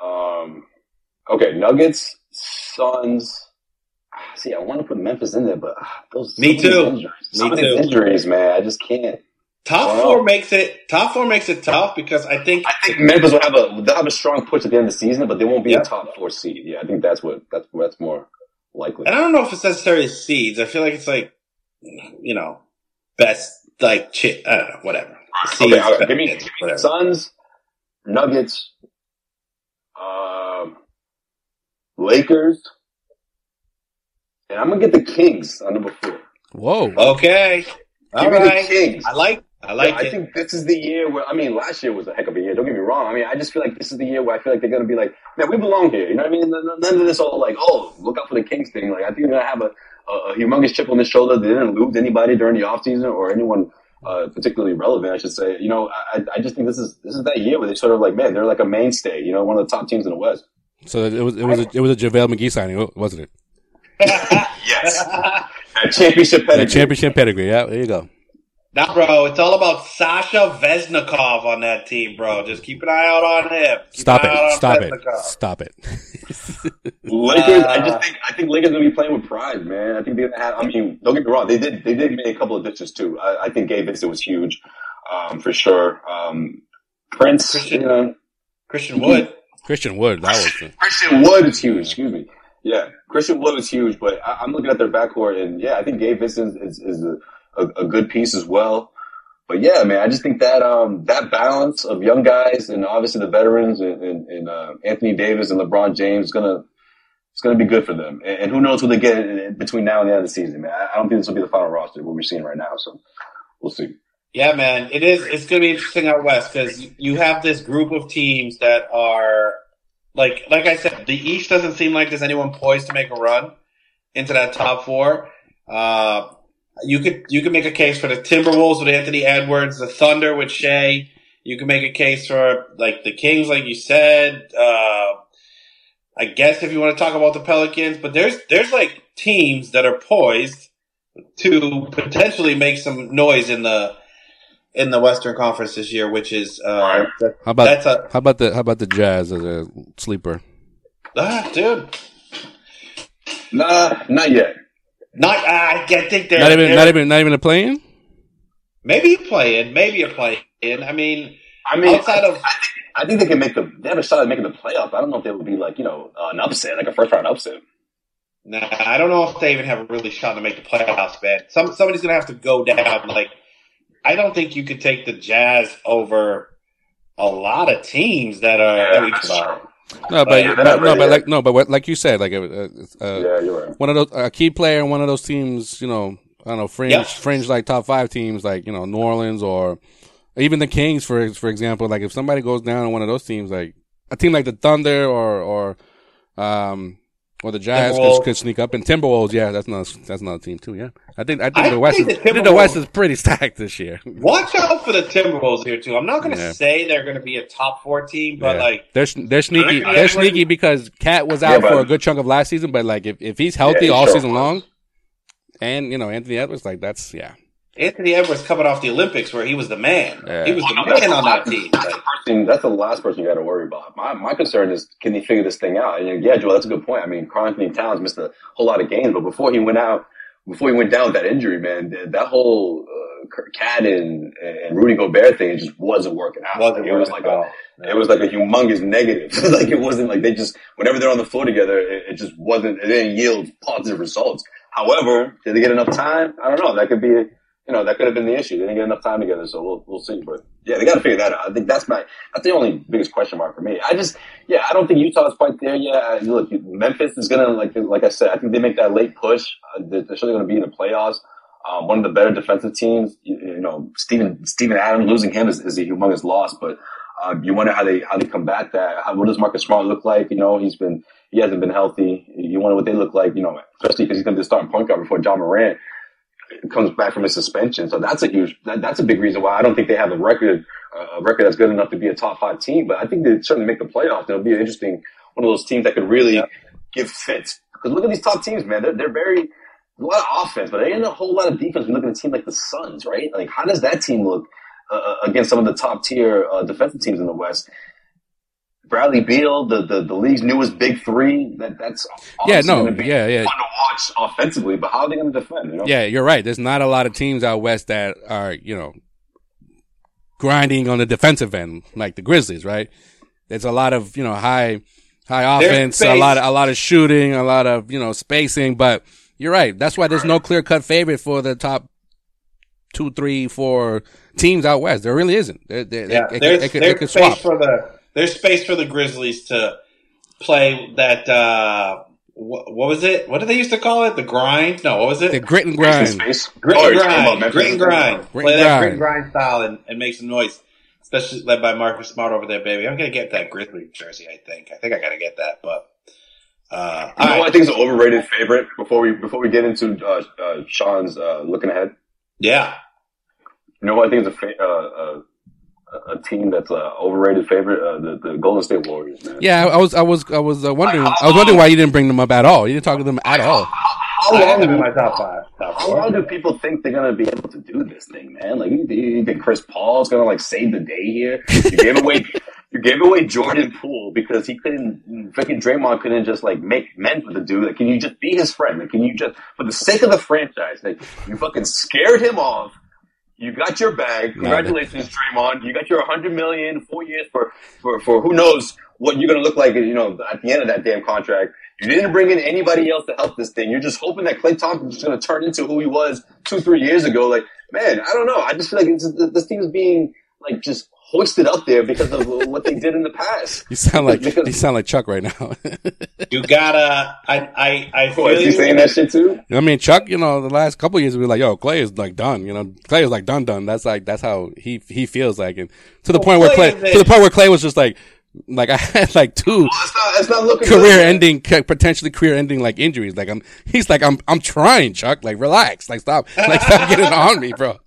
um, okay, Nuggets, Suns. Ah, See, I want to put Memphis in there, but ah, those Me too. Injuries, Me too. injuries, man, I just can't. Top Wow. four makes it. Top four makes it tough because I think I think Memphis will have a they'll have a strong push at the end of the season, but they won't be Yeah. a top four seed. Yeah, I think that's what that's that's more likely. And I don't know if it's necessarily seeds. I feel like it's like, you know, best like chi- I don't know, whatever. Seeds, Okay, okay, give me, give me whatever. Suns, Nuggets, um, Lakers, and I'm gonna get the Kings on number four. Whoa. Okay, all Give me right. the Kings. I like. I like I it. think this is the year where I mean, last year was a heck of a year. Don't get me wrong. I mean, I just feel like this is the year where I feel like they're gonna be like, man, we belong here. You know what I mean? None none of this all like, oh, look out for the Kings thing. Like, I think they're gonna have a, a, a humongous chip on their shoulder. They didn't lose anybody during the offseason or anyone uh, particularly relevant, I should say. You know, I, I just think this is this is that year where they sort of like, man, they're like a mainstay. You know, one of the top teams in the West. So it was it was a, it was a JaVale McGee signing, wasn't it? Yes, a championship The pedigree. championship pedigree. Yeah, there you go. Nah, bro, it's all about Sasha Vezenkov on that team, bro. Just keep an eye out on him. Keep Stop an eye it. on Stop it. Stop it. Lakers, I just think I think Lakers gonna be playing with pride, man. I think they're gonna have. I mean, don't get me wrong, they did they did make a couple of ditches too. I, I think Gabe Vincent was huge, um, for sure. Um, Prince, Christian- you know, Christian Wood. Christian Wood. That was the, Christian Wood is huge. Excuse me. Yeah, Christian Wood is huge, but I, I'm looking at their backcourt, and yeah, I think Gabe Vincent is is a, a, a good piece as well. But yeah, man, I just think that um that balance of young guys and obviously the veterans and, and, and uh, Anthony Davis and LeBron James is gonna it's gonna be good for them. And, and who knows who they get between now and the end of the season, man. I, don't think this will be the final roster what we're seeing right now, so we'll see. Yeah, man, it is. It's to be interesting out west because you have this group of teams that are like, like I said, the East doesn't seem like there's anyone poised to make a run into that top four. Uh, you could you could make a case for the Timberwolves with Anthony Edwards, the Thunder with Shai. You can make a case for like the Kings, like you said. Uh, I guess if you want to talk about the Pelicans, but there's there's like teams that are poised to potentially make some noise in the in the Western Conference this year, which is uh, that- how about that's a how about the how about the Jazz as a sleeper? ah, dude. Nah, not yet. Not I, I think they're Not even they're- not even not even a play-in. maybe you're playing, maybe you're playing. I mean, I mean, outside of I think they can make the they have a shot at making the playoff. I don't know if they would be like you know uh, an upset, like a first round upset. Nah, I don't know if they even have a really shot to make the playoffs, man. Some somebody's gonna have to go down. Like, I don't think you could take the Jazz over a lot of teams that are. Yeah, that we that's talk true. about. No, but, Yeah, they're but no, but yet. like no, but what, like you said, like uh, uh, Yeah, right. one of those a key player in one of those teams, you know, I don't know, fringe, Yeah. fringe like top five teams, like you know, New Orleans or even the Kings, for for example. Like if somebody goes down on one of those teams, like a team like the Thunder or or um Or the Giants could, could sneak up, and Timberwolves, yeah, that's not that's another team too. Yeah, I think I think I the West think is the I think the West is pretty stacked this year. Watch out for the Timberwolves here too. I'm not going to Yeah. say they're going to be a top four team, but Yeah. like they're they're sneaky. Yeah, They're sneaky because KAT was out but- for a good chunk of last season, but like if, if he's healthy he all sure season was. long, and you know Anthony Edwards, like that's yeah. Anthony Edwards coming off the Olympics where he was the man. Yeah. He was the Well, no, man on that team. That's the, Like, person, that's the last person you got to worry about. My, my concern is, can he figure this thing out? And yeah, Joel, that's a good point. I mean, Karl-Anthony Towns missed a whole lot of games, but before he went out, before he went down with that injury, man, that, that whole uh, KAT and, and Rudy Gobert thing just wasn't working out. wasn't it was like out. a, it was like a humongous negative. like it wasn't like they just whenever they're on the floor together, it, it just wasn't. It didn't yield positive results. However, did they get enough time? I don't know. That could be, you know, that could have been the issue. They didn't get enough time together, so we'll we'll see. But yeah, they got to figure that out. I think that's my that's the only biggest question mark for me. I just yeah, I don't think Utah is quite there yet. Look, Memphis is gonna like like I said, I think they make that late push. Uh, they're, they're gonna be in the playoffs. Um, one of the better defensive teams. You, you know, Steven Steven Adams losing him is, is a humongous loss, but. Uh, you wonder how they how they combat that. How, what does Marcus Smart look like? You know, he's been he hasn't been healthy. You wonder what they look like. You know, especially because he's going to be starting point guard before Ja Morant comes back from his suspension. So that's a huge that, that's a big reason why I don't think they have a record uh, a record that's good enough to be a top five team. But I think they certainly make the playoffs. It'll be an interesting one of those teams that could really Yeah. give fits. Because look at these top teams, man. They're they're very a lot of offense, but there ain't a whole lot of defense. We look at a team like the Suns, right? Like, how does that team look uh, against some of the top tier uh, defensive teams in the West? Bradley Beal, the, the, the league's newest big three. That that's Yeah, no, yeah, yeah. fun to watch offensively. But how are they going to defend? You know? Yeah, you're right. There's not a lot of teams out west that are, you know, grinding on the defensive end like the Grizzlies, right? There's a lot of, you know, high high offense, a lot of, a lot of shooting, a lot of, you know, spacing, but you're right. That's why there's no clear-cut favorite for the top two, three, four teams out west. There really isn't. There, there, Yeah, it, it, there's, it, could- it could swap. for the there's space for the Grizzlies to play that. uh what, what was it? What did they used to call it? The grind? No, what was it? The grit and grind. space. Grit Oh, and you're talking about grind, Memphis grit and and- grind. Grit Play and that grind. grit and grind style and, and make some noise. Especially led by Marcus Smart over there, baby. I'm gonna get that Grizzly jersey. I think. I think I gotta get that. But uh, You know all what I think is an overrated favorite before we before we get into uh, uh, Sean's uh, looking ahead. yeah, You know what I think is a fa- uh, uh, a team that's an overrated favorite? Uh, the the Golden State Warriors, man. Yeah, I was, I was, I was uh, wondering, I was wondering why you didn't bring them up at all. You didn't talk to them at all. How long? them in my top five. Top How long do people think they're gonna be able to do this thing, man? Like, you, you think Chris Paul's gonna like save the day here? You gave away, you gave away Jordan Poole because he couldn't, freaking Draymond couldn't just like make men with the dude. Like, can you just be his friend? Like, can you just, for the sake of the franchise, like, you fucking scared him off. You got your bag. Congratulations, Draymond. You got your 100 million, four years for, for, for who knows what you're gonna look like, you know, at the end of that damn contract. You didn't bring in anybody else to help this thing. You're just hoping that Klay Thompson's just going to turn into who he was two, three years ago. Like, man, I don't know. I just feel like it's, this team is being like just hoisted up there because of what they did in the past. You sound like Because- you sound like Chuck right now. You gotta. I I I feel Oh, is he you. saying that shit too? I mean, Chuck, you know, the last couple of years we were like, "Yo, Klay is like done." You know, Klay is like done, done. That's like that's how he he feels like, and to the Well, point where Klay Klay to the point where Klay was just like, like I had like two Well, it's not, it's not career-ending, potentially career ending like injuries. Like I'm, he's like, I'm I'm trying, Chuck. Like relax, like stop, like stop getting on me, bro.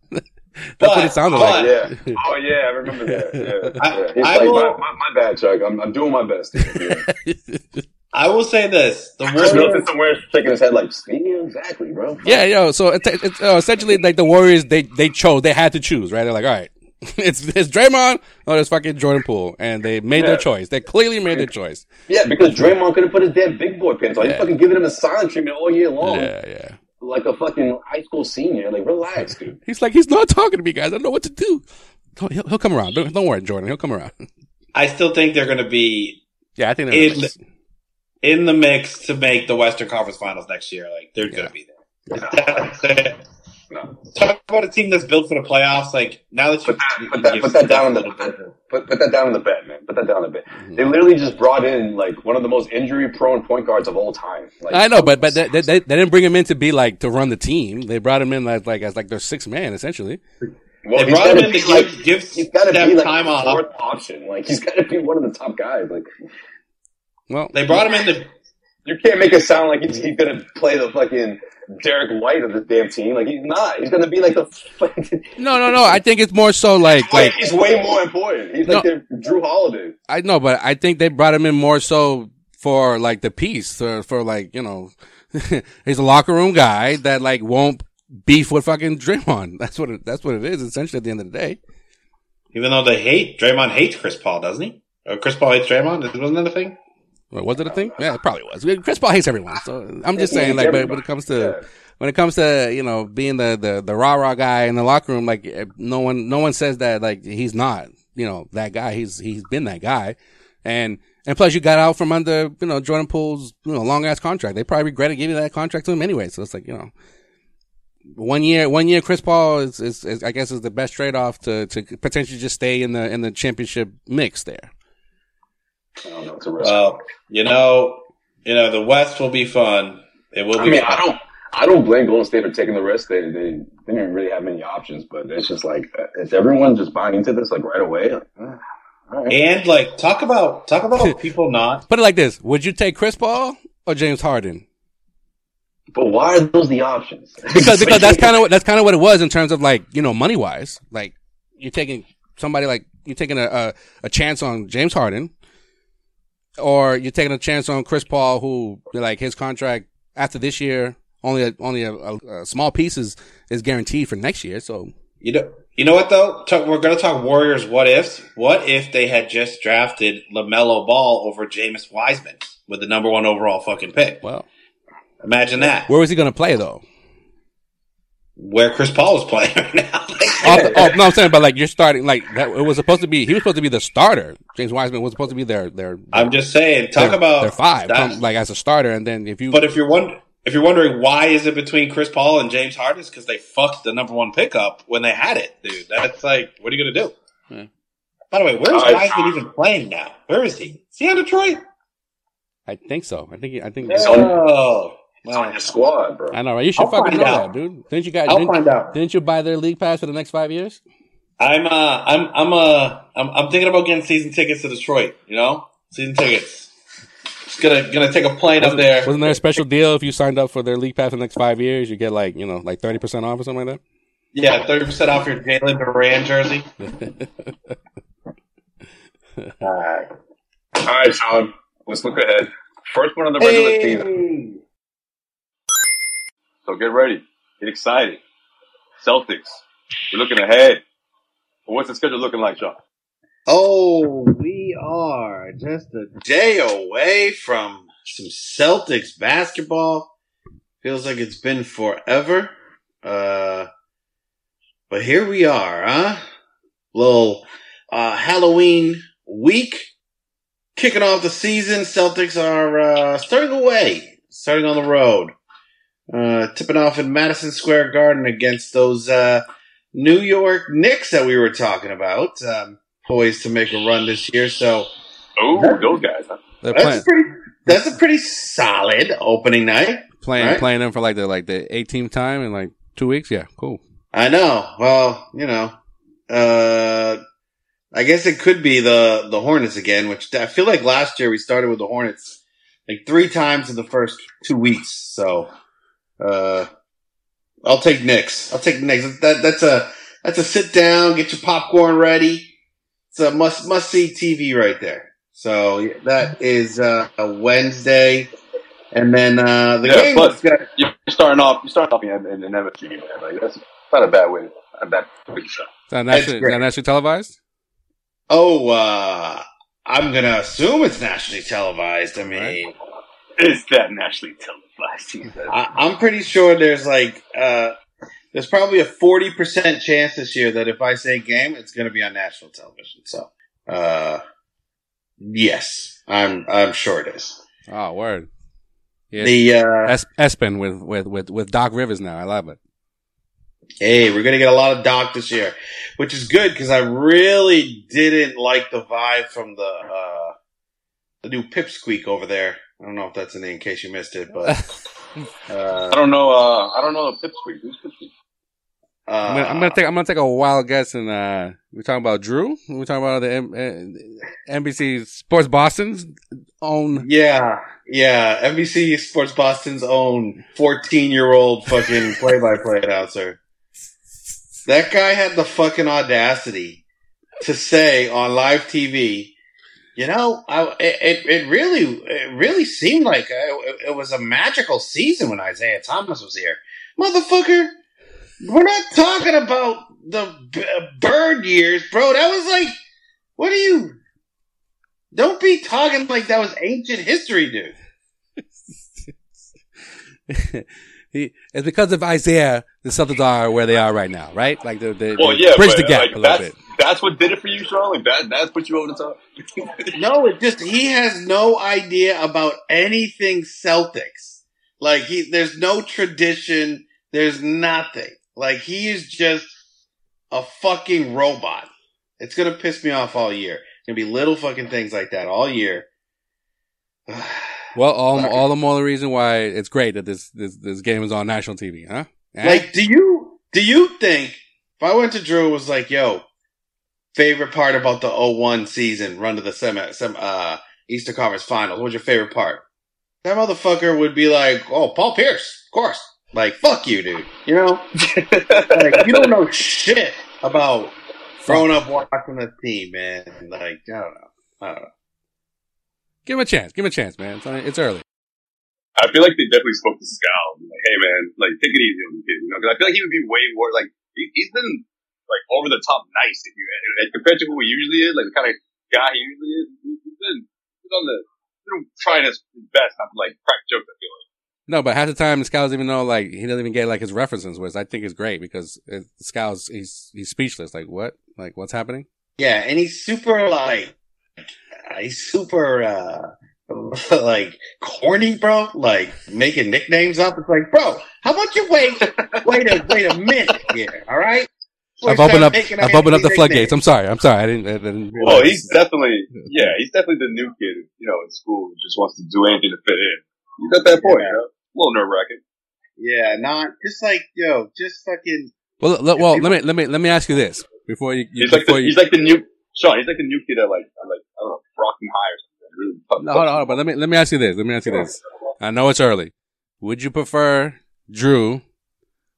That's what it sounded But- like. Yeah. Oh yeah, I remember that. Yeah. I- yeah. He's I like, will- my, my, my bad, Chuck. I'm, I'm doing my best. Yeah. I will say this: the Khris Warriors. Middleton somewhere shaking his head like, yeah, exactly, bro. Yeah, yo. So it's, it's uh, essentially like the Warriors. They they chose. They had to choose, right? They're like, all right, it's it's Draymond or it's fucking Jordan Poole, and they made their Yeah. choice. They clearly made their choice. Yeah, because Draymond couldn't put his damn big boy pants on. He's Yeah. fucking giving him a silent treatment all year long. Yeah, yeah. Like a fucking high school senior. Like, relax, dude. He's like, he's not talking to me, guys. I don't know what to do. He'll, he'll come around. Don't, don't worry, Jordan. He'll come around. I still think they're going to be Yeah, I think they're In- in the mix to make the Western Conference Finals next year. Like they're going to be there. No. Talk about a team that's built for the playoffs. Like now that you Put that, put that, put that down in the put, that- put, put that down on the bed, man. Put that down on the bed. Mm-hmm. They literally just brought in like one of the most injury-prone point guards of all time. Like, I know, but but they, they, they didn't bring him in to be like to run the team. They brought him in like like as like their sixth man essentially. well, They he's brought him gotta in be to like give, give he's got to Steph be like time the off. fourth option. Like he's got to be one of the top guys. Like Well, They brought him in to You can't make it sound like he's, he's gonna play the fucking Derrick White of this damn team. Like he's not. He's gonna be like the. fucking- No, no, no. I think it's more so like Like like he's way more important. He's like the Jrue Holiday. I know, but I think they brought him in more so for like the peace, for, for like you know, he's a locker room guy that like won't beef with fucking Draymond. That's what it, that's what it is essentially at the end of the day. Even though they hate Draymond hates Chris Paul, doesn't he? Or Chris Paul hates Draymond. Wasn't that a thing? Was it a thing? Yeah, it probably was. Chris Paul hates everyone, so I'm just saying, like, but when it comes to Yeah. when it comes to you know being the the the rah rah guy in the locker room, like eh, no one no one says that like he's not you know that guy. He's he's been that guy, and and plus you got out from under you know Jordan Poole's you know long ass contract. They probably regretted giving that contract to him anyway. So it's like you know. One year, one year, Chris Paul is, is, is I guess, is the best trade off to, to potentially just stay in the in the championship mix there. I don't know. It's a risk. Well, you know, you know, the West will be fun. It will be. I mean, fun. I don't. I don't blame Golden State for taking the risk. They, they didn't really have many options, but it's just like, uh, is everyone just buying into this like right away? Like, uh, all right. And like, talk about talk about people not. Put it like this: Would you take Chris Paul or James Harden? But why are those the options? because because that's kind of what that's kind of what it was in terms of like you know money wise. Like you're taking somebody like you're taking a, a a chance on James Harden, or you're taking a chance on Chris Paul, who like his contract after this year only a, only a, a, a small piece is is guaranteed for next year. So You know, you know what though? Talk, we're going to talk Warriors. What ifs? What if they had just drafted LaMelo Ball over James Wiseman with the number one overall fucking pick? well, Imagine that. where was he going to play though? Where Chris Paul is playing right now. Off the- oh, no, I'm saying, but like you're starting like that. It was supposed to be he was supposed to be the starter. James Wiseman was supposed to be their their. I'm just saying. Talk their, about their five, that. come, like as a starter, and then if you But if you're wondering, if you're wondering why is it between Chris Paul and James Harden, it's because they fucked the number one pickup when they had it, dude. That's like, what are you gonna do? Yeah. By the way, where's I- Wiseman even playing now? Where is he? Is he on Detroit? I think so. I think I think Oh, It's on your squad, bro. I know, right? You should I'll fucking find know out. that, dude. Didn't you guys? I'll Didn't, find out. didn't you buy their league pass for the next five years? I'm uh, I'm I'm uh, I'm, I'm thinking about getting season tickets to Detroit. You know, season tickets. Just gonna gonna take a plane up there. Wasn't there a special deal if you signed up for their league pass for the next five years? You get like you know like thirty percent off or something like that. Yeah, thirty percent off your Jalen Duren jersey. that. All right. All right, Sean. Let's look ahead. First one of the regular Hey. season. So get ready. Get excited. Celtics. We're looking ahead. What's the schedule looking like, Sean? Oh, we are just a day away from some Celtics basketball. Feels like it's been forever. Uh, but here we are, huh? Little uh, Halloween week, kicking off the season. Celtics are uh, starting away, starting on the road, uh, tipping off in Madison Square Garden against those uh, New York Knicks that we were talking about. Um, poised to make a run this year. So Oh, those guys, huh? That's playing pretty. That's a pretty solid opening night. playing Right. playing them for like the like the 18th time in like two weeks. Yeah, cool. I know. Well, you know, uh, I guess it could be the the Hornets again. Which I feel like last year we started with the Hornets like three times in the first two weeks. So, uh, I'll take Knicks. I'll take Knicks. That that's a that's a sit down, get your popcorn ready. It's a must must see TV right there. So yeah, that is uh, a Wednesday, and then uh, the Yeah, game. but- is got- You're starting off. You're starting off in, in, in MSG, man. Like that's not a bad way. A bad way to start. Is that nationally, that nationally televised? Oh, uh, I'm gonna assume it's nationally televised. I mean, Is that nationally televised? He says. I, I'm pretty sure there's like, uh, there's probably a 40% chance this year that if I say game, it's gonna be on national television. So, uh, yes, I'm, I'm sure it is. Oh, word. Yeah, The, uh, Es- ESPN with, with with with Doc Rivers now. I love it. hey, we're gonna get a lot of Doc this year, which is good because I really didn't like the vibe from the, uh, the new Pipsqueak over there. I don't know if that's in the, in case you missed it, but, uh, I don't know. Uh, I don't know the pipsqueak. Who's pipsqueak? I'm gonna, I'm gonna take I'm gonna take a wild guess and uh we're talking about Drew. We're talking about the M- uh, NBC Sports Boston's own. Yeah, yeah. NBC Sports Boston's own 14 year old fucking play by play announcer. That guy had the fucking audacity to say on live TV, you know, I, it, it really, it really seemed like uh, it, it was a magical season when Isaiah Thomas was here. Motherfucker, we're not talking about the b- uh, bird years, bro. That was like, what are you? Don't be talking like that was ancient history, dude. he, it's because of Isaiah the Celtics are where they are right now, right? Like they, they, Well, they yeah, bridge but, the gap like, a little bit. That's what did it for you, Sean. Like that, that put you over the top. No, it just he has no idea about anything Celtics. Like he, there's no tradition. There's nothing. Like he is just a fucking robot. It's gonna piss me off all year. It's gonna be little fucking things like that all year. Well, all, Fuck all the more the reason why it's great that this this, this game is on national TV, huh? Eh? Like, do you do you think if I went to Drew and was like, "Yo, favorite part about the 01 season, run to the semi, sem, uh, Eastern Conference Finals? What's your favorite part?" That motherfucker would be like, "Oh, Paul Pierce, of course." Like, fuck you, dude. You know, like you don't know shit about growing up watching the team, man. Like, I don't know. I don't know. give him a chance. Give him a chance, man. It's, it's early. I feel like they definitely spoke to Scal. Like, hey man, like take it easy on the kid, you know? Because I feel like he would be way more like he, he's been like over the top nice if you like, compared to who he usually is, like the kind of guy he usually is. He, he's been he's on the he's been trying his best not to like crack jokes. I feel like. No, but half the time the scouts even know like he doesn't even get like his references, which I think is great because it, the scouts he's he's speechless. Like what? Like what's happening? Yeah, and he's super like he's super uh like corny, bro. Like making nicknames up. It's like, bro, how about you wait wait a wait a minute here, all right? Before I've you opened up. I've opened up the floodgates. I'm sorry. I'm sorry. I didn't. I didn't Oh, realize. he's definitely yeah, he's definitely the new kid, you know, in school who just wants to do anything to fit in. He's at that point, Yeah. you know, a little nerve wracking. Yeah, not just like yo, just fucking well, look, well, let me let me let me ask you this before you, you He's like before the, you. he's like the new Sean. He's like the new kid at like at like I don't know Brockton High or something. Really tough. No, hold on, hold on, but let me let me ask you this. Let me ask you this. I know it's early. Would you prefer Drew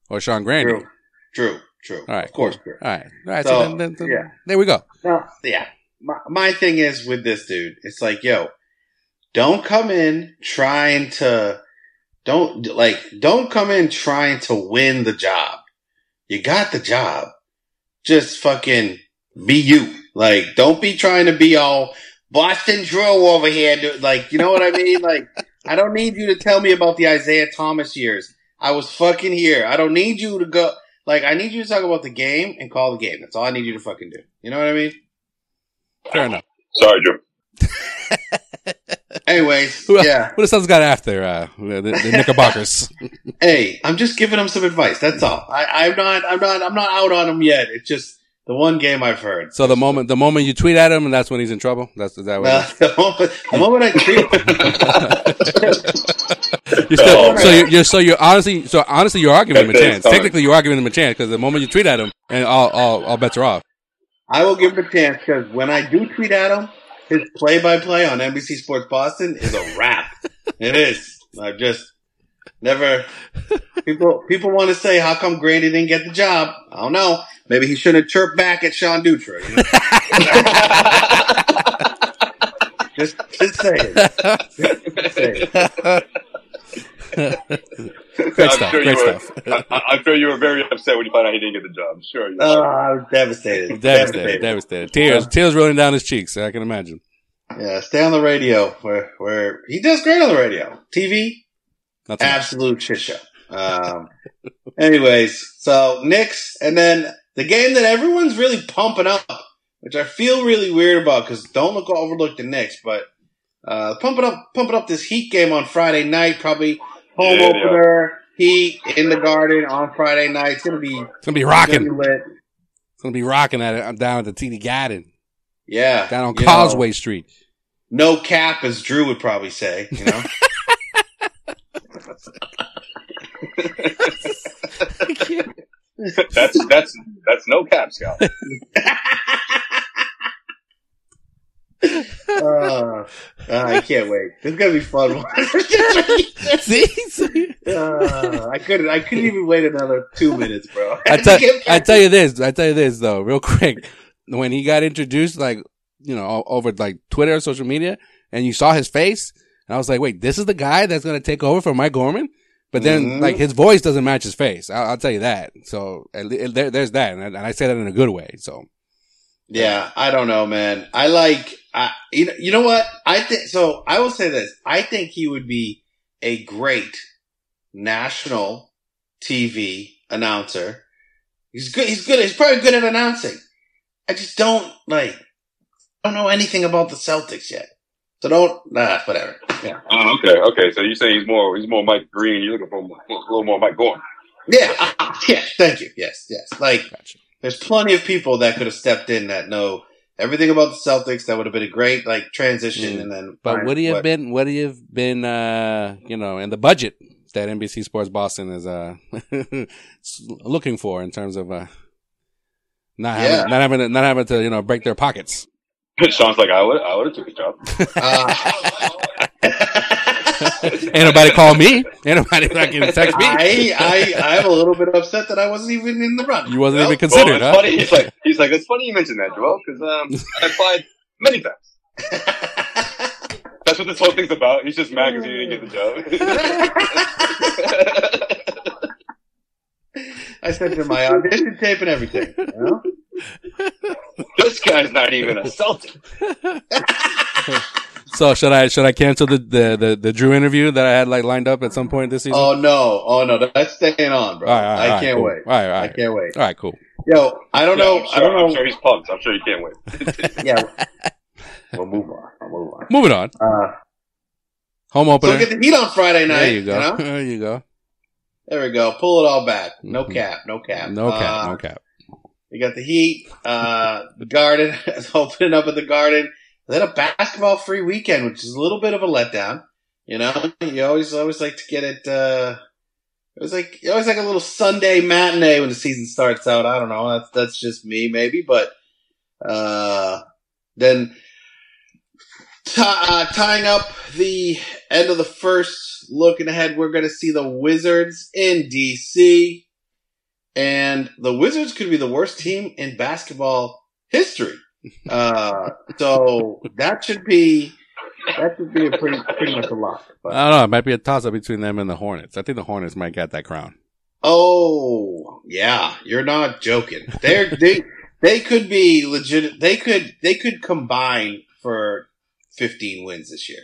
or Sean Grande? Drew. true, true. All right, of course, true. All right, all right. So, So, then, then, then- yeah. there we go. No, yeah. My, my thing is with this dude, it's like, yo, don't come in trying to, don't, like, don't come in trying to win the job. You got the job. Just fucking be you. Like, don't be trying to be all Boston Drew over here. dude. Like, you know what I mean? Like, I don't need you to tell me about the Isaiah Thomas years. I was fucking here. I don't need you to go. Like, I need you to talk about the game and call the game. That's all I need you to fucking do. You know what I mean? Fair enough. Sorry, Jim. Anyways, Who, yeah. What the Suns got after uh, the, the, the Knickerbockers? Hey, I'm just giving him some advice. That's all. I, I'm not. I'm not. I'm not out on him yet. It's just the one game I've heard. so the moment the moment you tweet at him, and that's when he's in trouble. That's is that what? Well, the moment, the moment I tweet, You're still, Oh, so you're, you're so you're honestly so honestly you're arguing him a chance. Technically, you're arguing him a chance because the moment you tweet at him, and all all, all bets are off. I will give him a chance because when I do tweet at him, his play-by-play on NBC Sports Boston is a wrap. it is. I just never. People people want to say how come Grande didn't get the job. I don't know. Maybe he shouldn't have chirped back at Sean Dutra. You know? just just saying. Just saying. Great I'm stuff. sure Great you were, stuff. I, I'm sure you were very upset when you found out he didn't get the job. Sure. You Oh, I was devastated. Devastated. Devastated. Tears. Tears rolling down his cheeks. I can imagine. Yeah, stay on the radio where where he does great on the radio. TV, Not so much. absolute shit show. Um, anyways, so Knicks, and then the game that everyone's really pumping up, which I feel really weird about because don't look overlook the Knicks, but uh, pumping up, pumping up this Heat game on Friday night, probably home Yeah, opener. Heat in the Garden on Friday night. It's gonna be, It's gonna be rocking. gonna be lit. It's gonna be rocking at it. I'm down at the TD Garden, Yeah, down on you know, Causeway Street. no cap, as Drew would probably say. You know. That's that's that's no cap, Scout. Uh, I can't wait. This is gonna be fun. See, See? uh, I couldn't. I couldn't even wait another two minutes, bro. I tell I tell you this. I tell you this though, real quick. When he got introduced, like you know, over like Twitter, social media, and you saw his face, and I was like, wait, this is the guy that's gonna take over for Mike Gorman. But then, Mhm. like his voice doesn't match his face. I'll, I'll tell you that. So at le- there, there's that, and I, and I say that in a good way. So Yeah, I don't know, man. I like. I you know, you know what? I think so. I will say this. I think he would be a great national TV announcer. He's good. He's good. He's probably good at announcing. I just don't like. I Don't know anything about the Celtics yet. So don't. Nah, whatever. Yeah. Oh, okay, okay. So you say he's more he's more Mike Green. You're looking for more, a little more Mike Gorman. Yeah. yeah. Thank you. Yes. Yes. Like. gotcha. there's plenty of people that could have stepped in that know everything about the Celtics. That would have been a great like transition, Mm. and then. But would he have what- been? Would he have been? Uh, you know, in the budget that NBC Sports Boston is uh looking for in terms of uh not Yeah. having not having to, not having to you know break their pockets. Sean's like, I would I would have took a job. Uh, Ain't nobody call me. Ain't nobody fucking text me. I, I, I'm a little bit upset that I wasn't even in the run. You wasn't Well, even considered, well, huh? funny. He's like he's like it's funny you mentioned that, Joel, because um, I applied many times. That's what this whole thing's about. He's just mad because he didn't get the job. I sent him my audition tape and everything. you know? this guy's not even a Celtic. So should I should I cancel the, the the the Drew interview that I had like lined up at some point this season? Oh no! Oh no! That's staying on, bro. All right, all right, I can't cool. wait. All right, all I can't wait. all right, cool. Yo, I don't Yeah, know. I'm sure, I don't know. I'm sure he's pumped. I'm sure he can't wait. Yeah. We'll move on. We'll move on. Moving on. Uh, Home so opener. get the heat on Friday night. there you go. know? There you go. There we go. Pull it all back. No Mhm. cap. No cap. No cap. Uh, no cap. We got the Heat. Uh, the Garden is opening up at the Garden. Then a basketball free weekend, which is a little bit of a letdown. You know, you always always like to get it. Uh, it was like you always like a little Sunday matinee when the season starts out. I don't know. That's that's just me, maybe. But uh, then ti uh, tying up the end of the first, looking ahead, we're going to see the Wizards in DC. And the Wizards could be the worst team in basketball history. Uh, so that should be that should be a pretty pretty much a lock. But, I don't know. It might be a toss up between them and the Hornets. I think the Hornets might get that crown. oh yeah, you're not joking. They're they they could be legit. They could they could combine for 15 wins this year.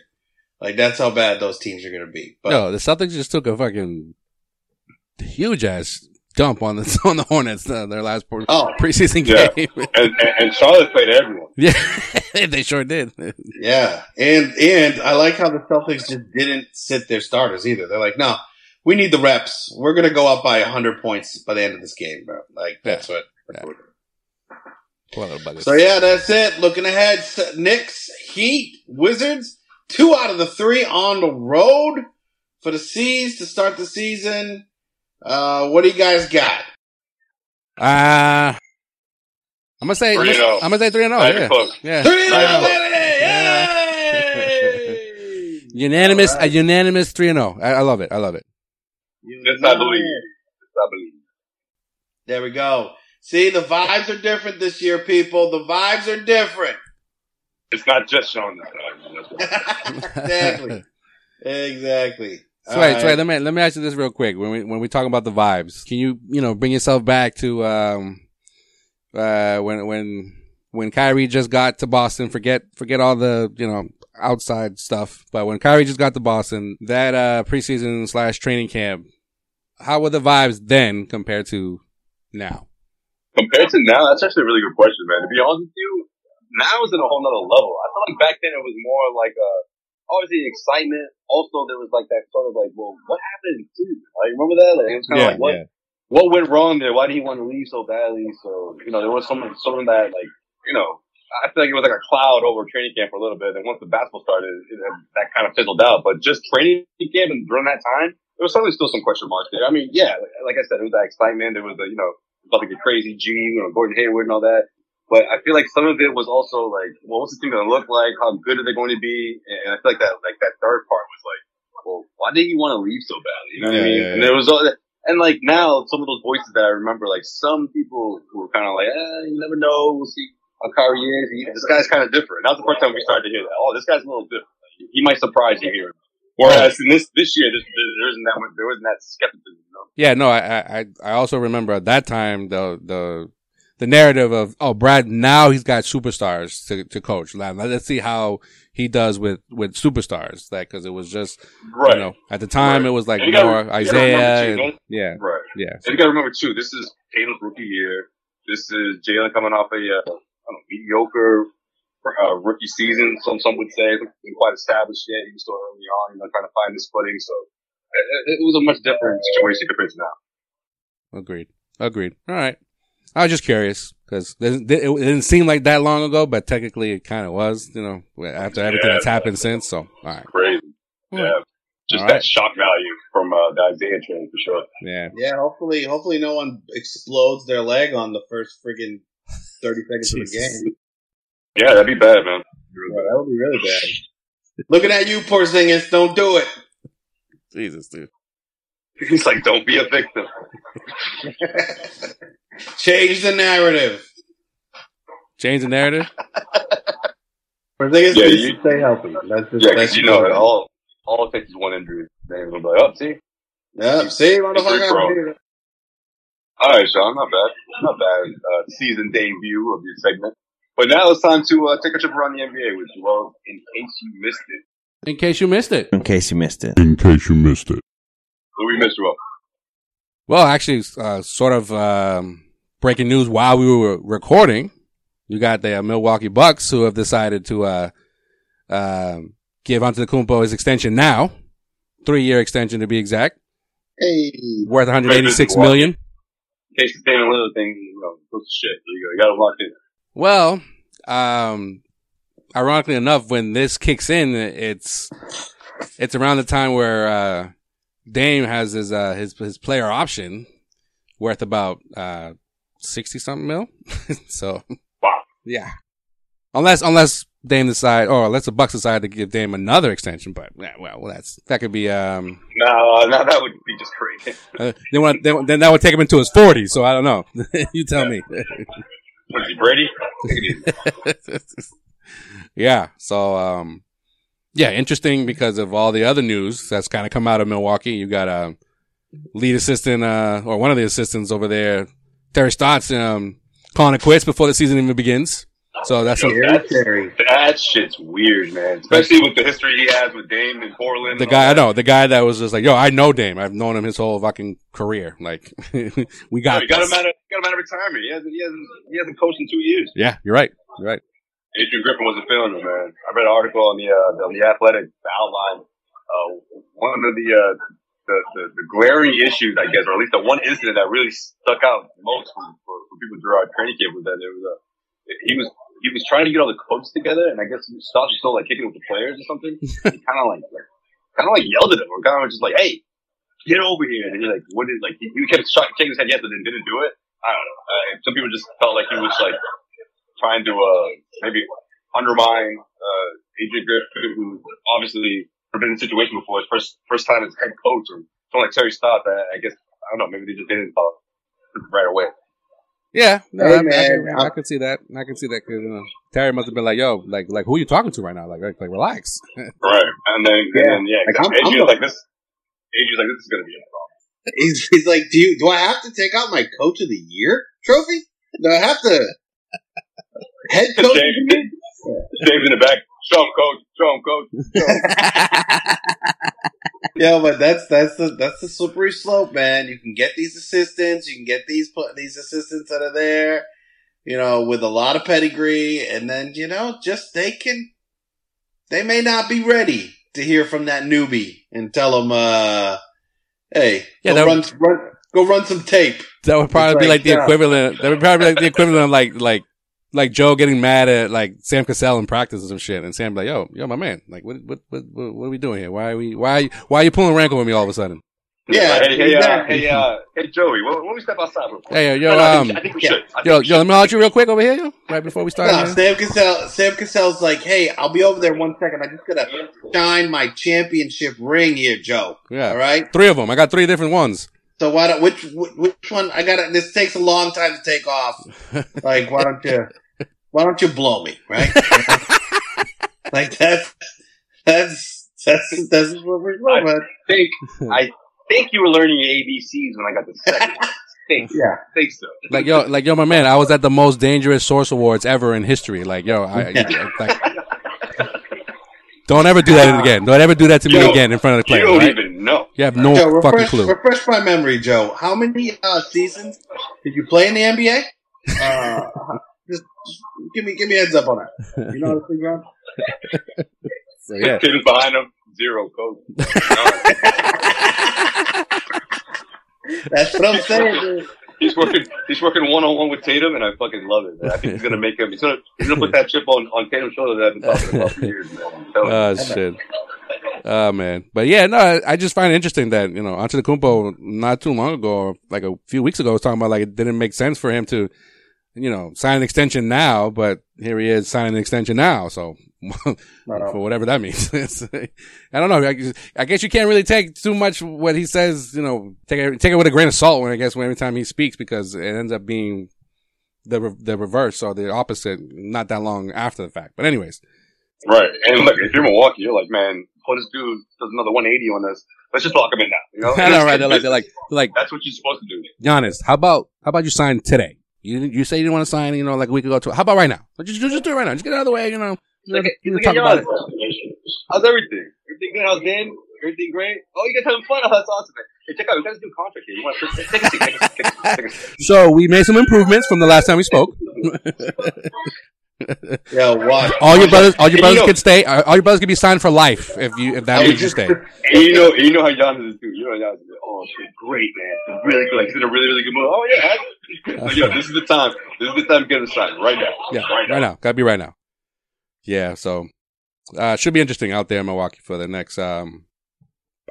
Like that's how bad those teams are going to be. But No, the Celtics just took a fucking huge ass dump on the on the Hornets uh, their last por- oh preseason Yeah. game. And, and, Charlotte played everyone. yeah, they sure did. Yeah, and and I like how the Celtics just didn't sit their starters either. They're like, no, we need the reps. We're gonna go up by hundred points by the end of this game, bro. Like that's what. That's Yeah. what so yeah, that's it. Looking ahead, Knicks, Heat, Wizards, two out of the three on the road for the C's to start the season. Uh, what do you guys got? Uh, I'm gonna say I'm gonna, oh. I'm gonna say three and oh. Yeah, yeah. Three and Yeah. oh! Yay! Unanimous, All right. a unanimous three and zero. I, I love it. I love it. This I believe. This I believe. There we go. See, the vibes are different this year, people. The vibes are different. It's not just showing this time. exactly. Exactly. So wait, so wait, let me let me ask you this real quick. When we when we talk about the vibes, can you you know bring yourself back to um uh when when when Kyrie just got to Boston? Forget forget all the you know outside stuff, but when Kyrie just got to Boston, that uh preseason slash training camp, how were the vibes then compared to now? Compared to now, that's actually a really good question, man. To be honest with you, now is at a whole nother level. I feel like back then it was more like a obviously excitement. Also, there was like that sort of like, well, what happened in Cleveland? Like, remember that? Like, it was kind of like, what what went wrong there? Why did he want to leave so badly? So you know, there was some some of that like you know. I feel like it was like a cloud over training camp for a little bit, and once the basketball started, it, that kind of fizzled out. But just training camp and during that time, there was certainly still some question marks there. I mean, yeah, like, like I said, it was that excitement. There was the you know about to get crazy G, you know, Gordon Hayward and all that. But I feel like some of it was also like, well, what's the team going to look like? How good are they going to be? And I feel like that, like that third part was like, well, why did you want to leave so badly? You know what Yeah, I mean? yeah, And there was all that. And like now, some of those voices that I remember, like some people were kind of like, eh, you never know. We'll see how Kyrie is. He, this guy's kind of different. That was the first time we started to hear that. Oh, this guy's a little different. Like, he might surprise you here. Whereas in this this year, this, there isn't that much, there wasn't that skepticism. You know? Yeah, no, I, I, I also remember at that time the, the, the narrative of, oh, Brad, now he's got superstars to, to coach. Now, Let's see how he does with, with superstars. That, cause it was just, Right. you know, at the time Right. it was like more gotta Isaiah. too, and- yeah, Right. yeah. And you got to remember too, this is Tatum's rookie year. This is Jaylen coming off a uh, I don't know, mediocre uh, rookie season. Some some would say Wasn't quite established yet. He was still early on, you know, trying to find his footing. So it, it was a much different situation compared to now. Agreed. Agreed. All right. I was just curious because it didn't seem like that long ago, but technically it kind of was, you know, after everything Yeah. that's happened since. So, all right. Crazy. Hmm. Yeah. Just All that right. shock value from uh, the Isaiah trade for sure. Yeah. Yeah, hopefully, hopefully no one explodes their leg on the first friggin' thirty seconds of the game. Yeah, that'd be bad, man. Yeah, that would be really bad. Looking at you, poor Porzingis. Don't do it. Jesus, dude. He's like, don't be a victim. Change the narrative. Change the narrative. Porzingis Yeah, needs you- stay healthy. That's just Yeah, because you know, all all it takes is one injury. Then we'll be like, oh, see, Yeah, see, Bro. motherfucker. All right, Sean, not bad. Not bad. Uh, season debut of your segment. But now it's time to uh, take a trip around the NBA with Joel in case you missed it. In case you missed it. In case you missed it. in case you missed it. Who we missed, Joel? Well, actually, uh, sort of, um, breaking news while we were recording. You got the uh, Milwaukee Bucks who have decided to, uh, um, give Antetokounmpo his extension now. Three year extension to be exact. Hey, Worth 186 Milwaukee. million. In case the Damian Lillard thing, you know, goes to shit. There you go. You got to lock in. Well, um, ironically enough, when this kicks in, it's it's around the time where uh, Dame has his uh, his his player option worth about uh sixty something mil. so yeah, unless unless Dame decide or unless the Bucks decide to give Dame another extension, but yeah, well, that's that could be um No, no, that would be just crazy. uh, they want they, then that would take him into his forties. So I don't know. you tell me. What is he, Brady? Take it easy. yeah. So, um, yeah, interesting because of all the other news that's kind of come out of Milwaukee. You got a lead assistant, uh, or one of the assistants over there, Terry Stotts, um, calling it quits before the season even begins. So that's Yo, Terry. That shit's weird, man. Especially with the history he has with Dame in Portland. the and guy, I know, the guy that was just like, yo, I know Dame. I've known him his whole fucking career. Like, we got Yo, got him out of got him out of retirement. He hasn't he hasn't he hasn't coached in two years. Yeah, you're right. You're right. Adrian Griffin wasn't feeling it, man. I read an article on the uh, on the Athletic outline. Uh, one of the, uh, the the the glaring issues, I guess, or at least the one incident that really stuck out most for, for, for people throughout our training camp was that there was a he was he was trying to get all the coaches together, and I guess Stotts was still like kicking with the players or something. he kind of like, like kind of like yelled at him, or kind of just like, "Hey, get over here!" And he like, what did like he, he kept sh- shaking his head yes, but then didn't do it. I don't know. Uh, some people just felt like he was like trying to uh maybe undermine uh Adrian Griffin, who obviously never been in a situation before. His first first time as head coach, or someone like Terry Stott. I, I guess I don't know. Maybe they just didn't talk right away. Yeah, no, Hey, I, I, man, can, I I'm- can see that. I can see that. Cause, you know, Terry must have been like, "Yo, like, like, who are you talking to right now? Like, like, like relax." Right. And then Yeah. and then yeah, Like, I'm- Adrian I'm like this. Adrian's like this is gonna be a problem. He's, he's like, do you? Do I have to take out my coach of the year trophy? Do I have to head coach? of the year? James in the back. Show him, coach. Show him, coach. Yeah, but that's that's the that's the slippery slope, man. You can get these assistants, you can get these pl- these assistants that are there, you know, with a lot of pedigree, and then you know, just they can, they may not be ready to hear from that newbie and tell them, uh, hey, Yeah, go that- run, run, go run some tape. That would probably be like, like the yeah. equivalent. That would probably be like the equivalent of like like like Joe getting mad at like Sam Cassell in practice or some shit, and Sam be like, "Yo, yo, my man, like, what what what what, what are we doing here? Why are we why why are you pulling rank with me all of a sudden?" Yeah, Hey, hey, uh, hey, uh, hey, Joey. Why don't we step outside real quick? Hey, yo, yo, No, no, I um, think, I think we should. I think yo, we yo, let should. me holler you real quick over here, yo, right before we start. No, man. Sam Cassell. Sam Cassell's like, hey, I'll be over there one second. I just gotta shine my championship ring here, Joe. Yeah. All right. Three of them. I got three different ones. So why don't which which which one? I gotta. This takes a long time to take off. Like, why don't you? Why don't you blow me? Right. like that's that's that's that's what we're I think, I think you were learning your ABCs when I got the second. think, Yeah. think so. Like yo, like yo, my man, I was at the most dangerous source awards ever in history. Like yo, I, I- like, don't ever do that again. Don't ever do that to me Yo, again in front of the You players. don't Right? even know. You have no Joe, fucking refresh, clue. refresh my memory, Joe. How many uh, seasons did you play in the NBA? Uh, just, just give me give me a heads up on that. You know what I'm saying, John? So, yeah. Kid behind him, zero code. That's what I'm saying. Dude. He's working. He's working one on one with Tatum, and I fucking love it. I think he's gonna make him. He's gonna. He's gonna put that chip on on Tatum's shoulder that I've been talking about for years. Oh shit. Oh man, but yeah, no, I, I just find it interesting that you know Antetokounmpo not too long ago, like a few weeks ago, was talking about like it didn't make sense for him to, you know, sign an extension now, but here he is signing an extension now. So for whatever that means, I don't know. I, guess- you can't really take too much what he says. You know, take it take it with a grain of salt when I guess when every time he speaks because it ends up being the re- the reverse or the opposite not that long after the fact. But anyways, Right. And look, if you're Milwaukee, you're like, man, before this dude does another 180 on us, let's just lock him in now. You know? I know, right? They're like they're like they're like That's what you're supposed to do. Giannis, how about how about you sign today? You you say you didn't want to sign, you know, like a week ago. To, how about right now? Just, just do it right now. Just get out of the way, you know. Look at, You look talk at about Giannis. How's everything? Everything good? How's Dan? Everything great? Oh, you guys having fun? Oh, that's awesome, man. Hey, check out. We got this new contract here. You want to take a seat? Take a seat. Take a seat. Take a seat. So we made some improvements from the last time we spoke. Yo, what? All your brothers, all your And brothers you know- can stay. uh, All your brothers can be signed for life if you if that means you stay. And you know, and you know how Giannis is too. You know how Giannis is. Oh, been great, man. Really good. Like he's in a really, really good mood. Oh yeah. So, yo, this is the time. This is the time to get him signed right now. Yeah, right now. right now. Gotta be right now. Yeah, so uh should be interesting out there in Milwaukee for the next um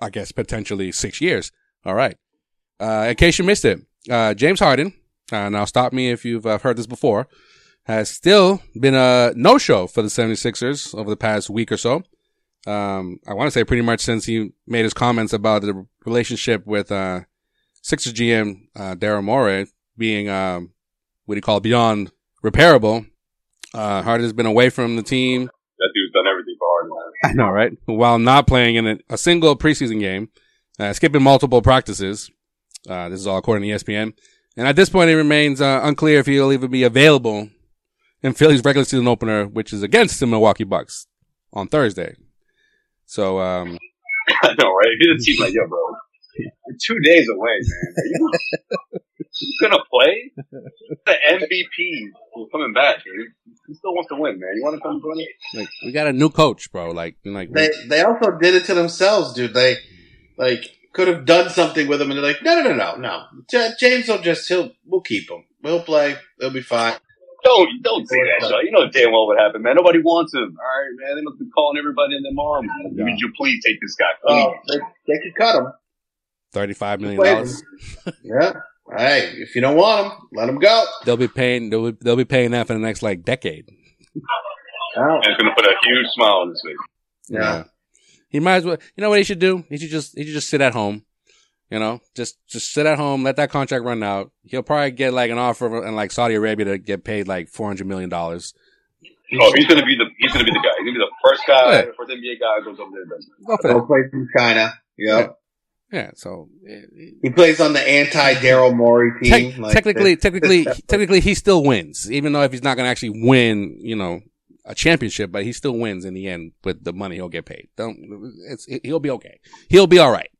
I guess potentially six years. All right. Uh in case you missed it, uh James Harden, uh, now stop me if you've uh, heard this before, has still been a no show for the 76ers over the past week or so. Um I want to say pretty much since he made his comments about the relationship with uh Sixers GM uh Daryl Morey being um what do you call it, beyond repairable. Uh, Harden has been away from the team. That dude's done everything for Harden. I know, right? While not playing in a, a single preseason game, uh, skipping multiple practices. Uh, this is all according to ESPN. And at this point, it remains uh, unclear if he'll even be available in Philly's regular season opener, which is against the Milwaukee Bucks on Thursday. So, um, I know, right? If you're the team, like, yo, bro, you're two days away, man. Are you, you gonna play? The MVP who's coming back. He, he still wants to win, man. You want to come join us? like, we got a new coach, bro. Like, like, They they also did it to themselves, dude. They like could have done something with him, and they're like, no, no, no, no, no. James will just he'll we'll keep him. We'll play. He'll be fine. Don't don't say that, Shaw. You know damn well what happened, man. Nobody wants him. All right, man. They must be calling everybody and their mom. Would you please take this guy? Oh, please. Oh, they, they could cut him. $35 million. Yeah. Hey, if you don't want him, let him go. They'll be paying, they'll be, they'll be paying that for the next, like, decade. Oh, and it's gonna put a huge smile on his face. yeah. He might as well. You know what he should do? He should just he should just sit at home. You know, just just sit at home, let that contract run out. He'll probably get like an offer in like Saudi Arabia to get paid like four hundred million dollars. Oh, he's gonna be the he's gonna be the guy. He's gonna be the first guy, Yeah. first NBA guy who goes over there and does it. Go for Go that. play from China. Yep. Yeah. So eh, He plays on the anti Daryl Morey team. tec- like technically, this. technically, technically, he still wins, even though if he's not going to actually win, you know, a championship, but he still wins in the end with the money he'll get paid. Don't. It's he'll be okay. He'll be all right.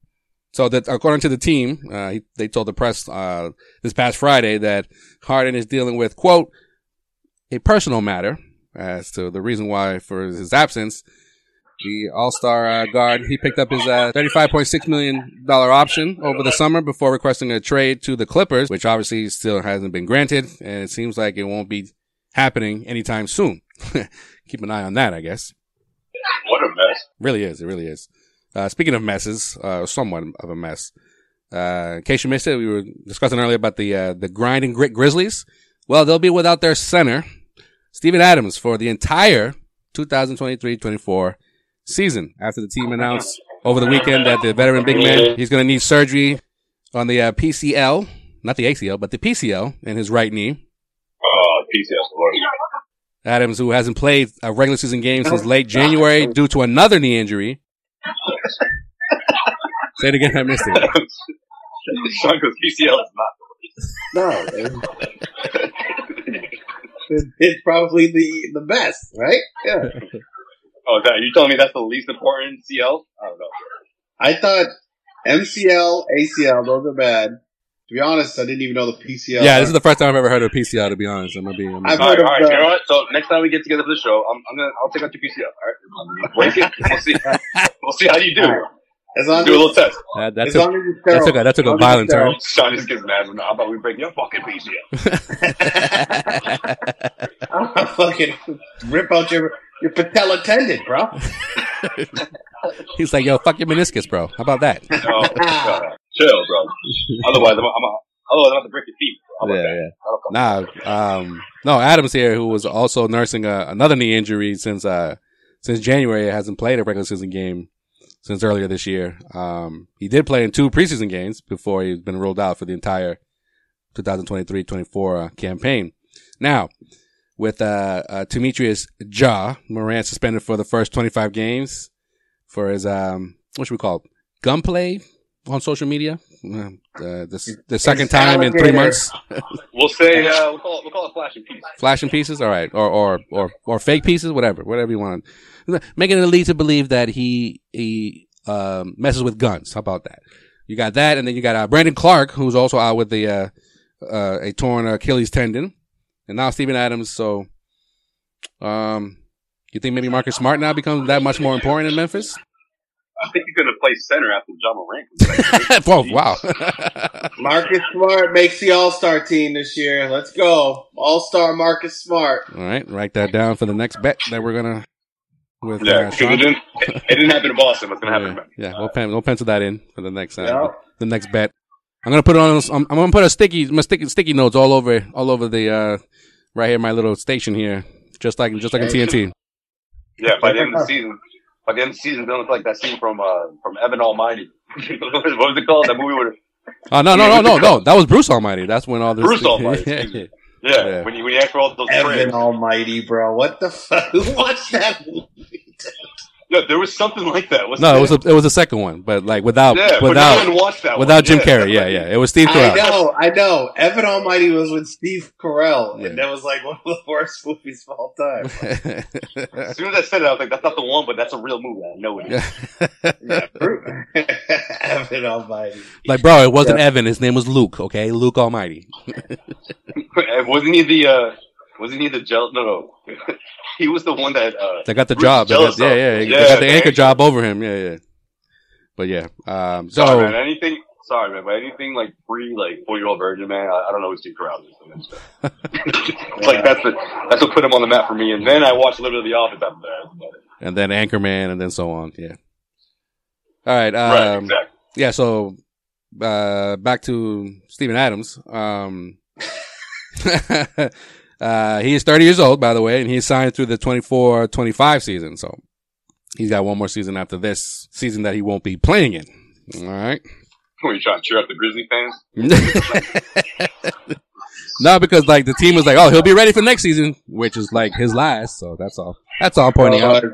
So that according to the team, uh, he, they told the press uh, this past Friday that Harden is dealing with quote a personal matter as to the reason why for his absence. The All Star uh, guard he picked up his uh, thirty five point six million dollar option over the summer before requesting a trade to the Clippers, which obviously still hasn't been granted, and it seems like it won't be happening anytime soon. Keep an eye on that, I guess. What a mess. Really is. It really is. Uh, speaking of messes, uh, somewhat of a mess. Uh, in case you missed it, we were discussing earlier about the uh, the grind and grit Grizzlies. Well, they'll be without their center, Steven Adams, for the entire 2023-24 season. After the team announced over the weekend that the veteran big man he's going to need surgery on the uh, PCL, not the ACL, but the PCL in his right knee. Oh, PCS, Lord. Adams, who hasn't played a regular season game since late January due to another knee injury. Say it again, I missed it. Sean goes, PCL is not. No, it's, it's probably the the best, right? Yeah. Oh, that, you telling me that's the least important CL? I don't know. I thought MCL, ACL, those are bad. To be honest, I didn't even know the PCL. Yeah, this is the first time I've ever heard of PCL. To be honest, I'm gonna be. I'm I've All right, heard all of right. the- You know what? So next time we get together for the show, I'm, I'm gonna I'll take out your PCL. All right, break it. We'll see. We'll see how you do. All right. as long Do a little test. that, that as took long as it's that took a, that took a violent turn. Sean just gets mad. How about we break your fucking PCL? sterile. I'll fucking rip out your your patella tendon, bro. He's like, "Yo, fuck your meniscus, bro. How about that?" No, uh, chill, bro. Otherwise, I'm, I'm, otherwise I'm about to break your feet. How about Yeah, yeah. I don't know. Nah, um, no, Adams here, who was also nursing uh, another knee injury since uh since January, hasn't played a regular season game since earlier this year. Um, he did play in two preseason games before he's been ruled out for the entire 2023-24 uh, campaign. Now, with uh, uh Demetrius Ja Morant suspended for the first 25 games for his um what should we call it? gunplay on social media. Uh, the, the second time in three months. We'll say uh, we'll call it we'll call it flashing piece. flashing pieces all right or or or or fake pieces whatever whatever you want making it lead to believe that he he um messes with guns how about that you got that and then you got uh, brandon clarke who's also out with the uh uh a torn achilles tendon and now Steven adams so um you think maybe marcus smart now becomes that much more important in memphis I think he's gonna play center after Ja Morant. oh wow Marcus Smart makes the All Star team this year. Let's go, All Star Marcus Smart. all right write that down for the next bet that we're gonna with yeah, uh, Sean. it didn't it, it didn't happen in Boston. What's gonna happen? Yeah, yeah. Memphis. We'll, pen, we'll pencil that in for the next uh, Yeah. the next bet. I'm gonna put it on. I'm, I'm gonna put a sticky, my sticky, sticky notes all over, all over the uh, right here, my little station here, just like just like in TNT. Yeah, by the end of the season, by the end of the season, it's gonna look like that scene from uh, from Evan Almighty. what was it called? That movie with Oh no, no, no, no, no. That was Bruce Almighty. That's when all this. Bruce Almighty, yeah, yeah. when you when you ask for all those Evan prayers. Almighty, bro. What the fuck? Who watched that movie? Yeah, there was something like that. Wasn't No, it was a, it was the second one, but like without yeah, but no without one that without one. Jim Yeah, Carrey. Yeah, yeah. It was Steve I know, I know. Evan Almighty was with Steve Carell, Yeah. and that was like one of the worst movies of all time. As soon as I said it, I was like, "That's not the one, but that's a real movie. I know it is." Yeah, Bru- Evan Almighty. like, bro, it wasn't Evan. His name was Luke. Okay, Luke Almighty. Wasn't he the? uh Wasn't he the gel? No, no. he was the one that. uh They got the Bruce job. Got, yeah, yeah. They Yeah, got the anchor anchor. job over him. Yeah, yeah. But yeah. Um, so Sorry, man. Anything? Sorry, man. But anything like free, like four year old virgin, man. I, I don't Steve Carell is. like that's the that's what put him on the map for me. And then I watched a little bit of The Office after that. and then Anchorman, and then so on. Yeah. All right. right, Um, exactly. Yeah. So uh, back to Steven Adams. Um, uh, he is 30 years old, by the way, and he's signed through the 24-25 season. So he's got one more season after this season that he won't be playing in. All right. Were you trying to cheer up the Grizzly fans? no, because like the team was like, oh, he'll be ready for next season, which is like his last. So that's all. That's all I'm pointing out. Uh,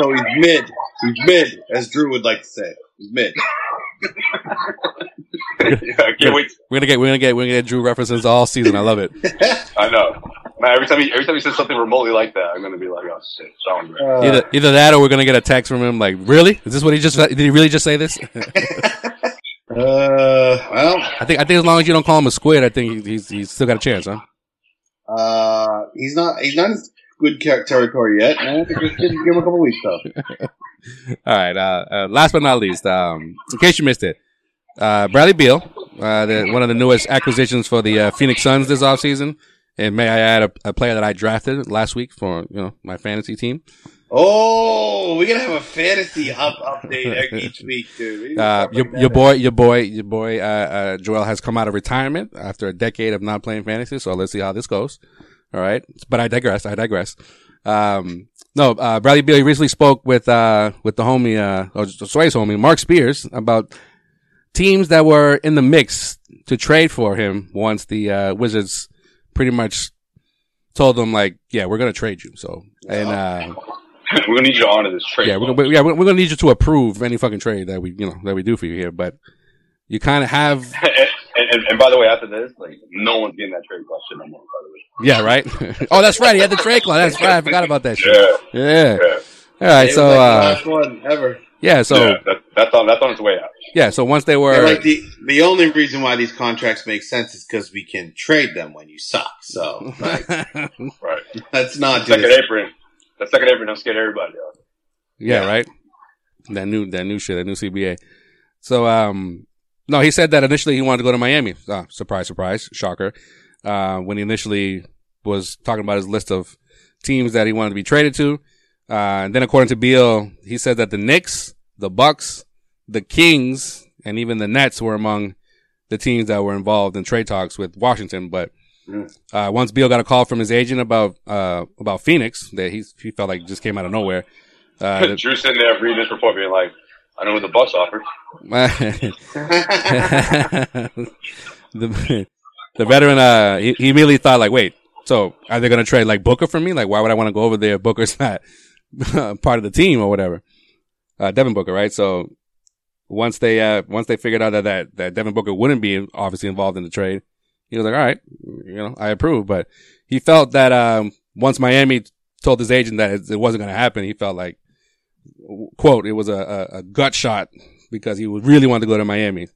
so he's mid. He's mid, as Drew would like to say. He's mid. Yeah, I can't wait. We're gonna get we're gonna get we're gonna get Drew references all season. I love it. I know. Man, every time he every time he says something remotely like that, I'm gonna be like, oh shit, Sean. Gray. Uh, Either either that or we're gonna get a text from him like, really? Is this what he just did? He really just say this? Uh, well, I think I think as long as you don't call him a squid, I think he's he's still got a chance, huh? uh, he's not. He's not in good ter- territory yet. Man. I think we should give him a couple weeks though. All right. Uh, uh, last but not least, um, in case you missed it, uh, Bradley Beal, uh, the, one of the newest acquisitions for the uh, Phoenix Suns this offseason. And may I add a, a player that I drafted last week for you know my fantasy team. Oh, we're gonna have a fantasy up update each week, dude. Uh, your, your boy, your boy, your boy, uh, uh, Joel has come out of retirement after a decade of not playing fantasy. So let's see how this goes. All right. But I digress. I digress. Um, no, uh, Bradley Beal recently spoke with, uh, with the homie, uh, or the Sway's homie, Marc Spears about teams that were in the mix to trade for him once the, uh, Wizards pretty much told them like, yeah, we're going to trade you. So, and, uh, we're gonna need you to honor this trade. yeah, we're gonna, yeah, we're, we're gonna need you to approve any fucking trade that we, you know, that we do for you here. But you kind of have, and, and, and by the way, after this, like no one's getting that trade question no more. By the way. yeah, right. oh, that's right. He had the trade clause. That's right. I forgot about that shit. Yeah, Yeah. yeah. All right. It So, was like the uh, last one ever. yeah. So, yeah, that, that's on that's on its way out. yeah. So once they were, And like the the only reason why these contracts make sense is because we can trade them when you suck. So like, Right. let's not do Second this. apron. The second apron don't scare everybody. Out. Yeah, Yeah. right. That new that new shit, that new CBA. So um no, he said that initially he wanted to go to Miami. Uh, surprise, surprise, shocker. Uh when he initially was talking about his list of teams that he wanted to be traded to. Uh and then according to Beal, he said that the Knicks, the Bucks, the Kings, and even the Nets were among the teams that were involved in trade talks with Washington, but uh, once Beal got a call from his agent about uh, about Phoenix, that he he felt like just came out of nowhere. Uh, Drew sitting there reading this report, being like, "I know the bus offered." the the veteran uh he, he immediately thought like wait so are they going to trade like Booker for me? Like why would I want to go over there? Booker's not part of the team or whatever. Uh Devin Booker right? So once they uh once they figured out that that, that Devin Booker wouldn't be obviously involved in the trade he was like all right you know I approve. But he felt that um once Miami told his agent that it wasn't going to happen he felt like quote it was a, a, a gut shot because he really wanted to go to Miami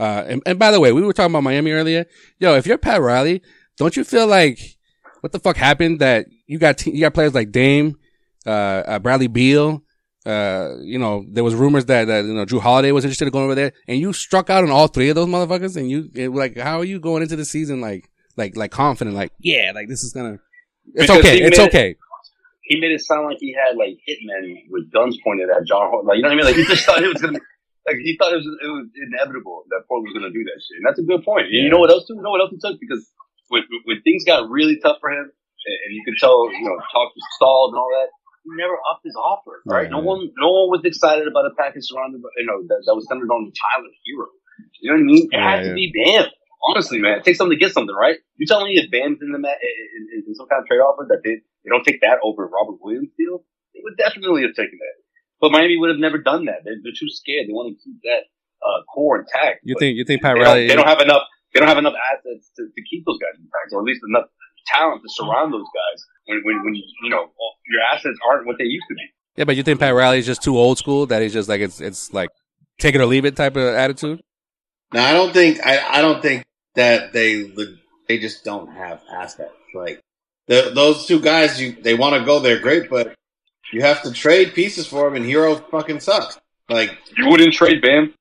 uh, and, and by the way, we were talking about Miami earlier. Yo, if you're Pat Riley, don't you feel like what the fuck happened that you got te- you got players like Dame, uh, uh, Bradley Beal, uh, you know, there was rumors that, that, you know, Jrue Holiday was interested in going over there and you struck out on all three of those motherfuckers and you, it, like, how are you going into the season like, like, like confident, like, yeah, like this is gonna, it's Because okay, it's made- okay. He made it sound like he had like hitmen with guns pointed at John. Hol- Like you know what I mean? Like he just thought it was gonna. Like he thought it was it was inevitable that Portland was gonna do that shit. And that's a good point. And You know what else too? You know what else he took? Because when, when things got really tough for him, and, you could tell, you know, talk was stalled and all that. He never upped his offer. Right? Right, No one, no one was excited about a package surrounded by, you know, that, that was centered on the Tyler Herro. You know what I mean? It had yeah. to be Bam. Honestly, man, it takes something to get something, right? You telling me if Bam's in the ma- in, in, in some kind of trade offer that they, they don't take that over Robert Williams deal, they would definitely have taken that. But Miami would have never done that. They're, they're too scared. They want to keep that uh, core intact. You But think, you think Pat they don't, Riley, they don't have enough. They don't have enough assets to, to keep those guys intact, or at least enough talent to surround those guys. When when when you know your assets aren't what they used to be. yeah, but you think Pat Riley is just too old school that he's just like, it's, it's like take it or leave it type of attitude? Now I don't think I, I don't think that they they just don't have assets. Like the, those two guys, you they want to go there, great, but you have to trade pieces for them, and Herro fucking sucks. Like You wouldn't trade Bam.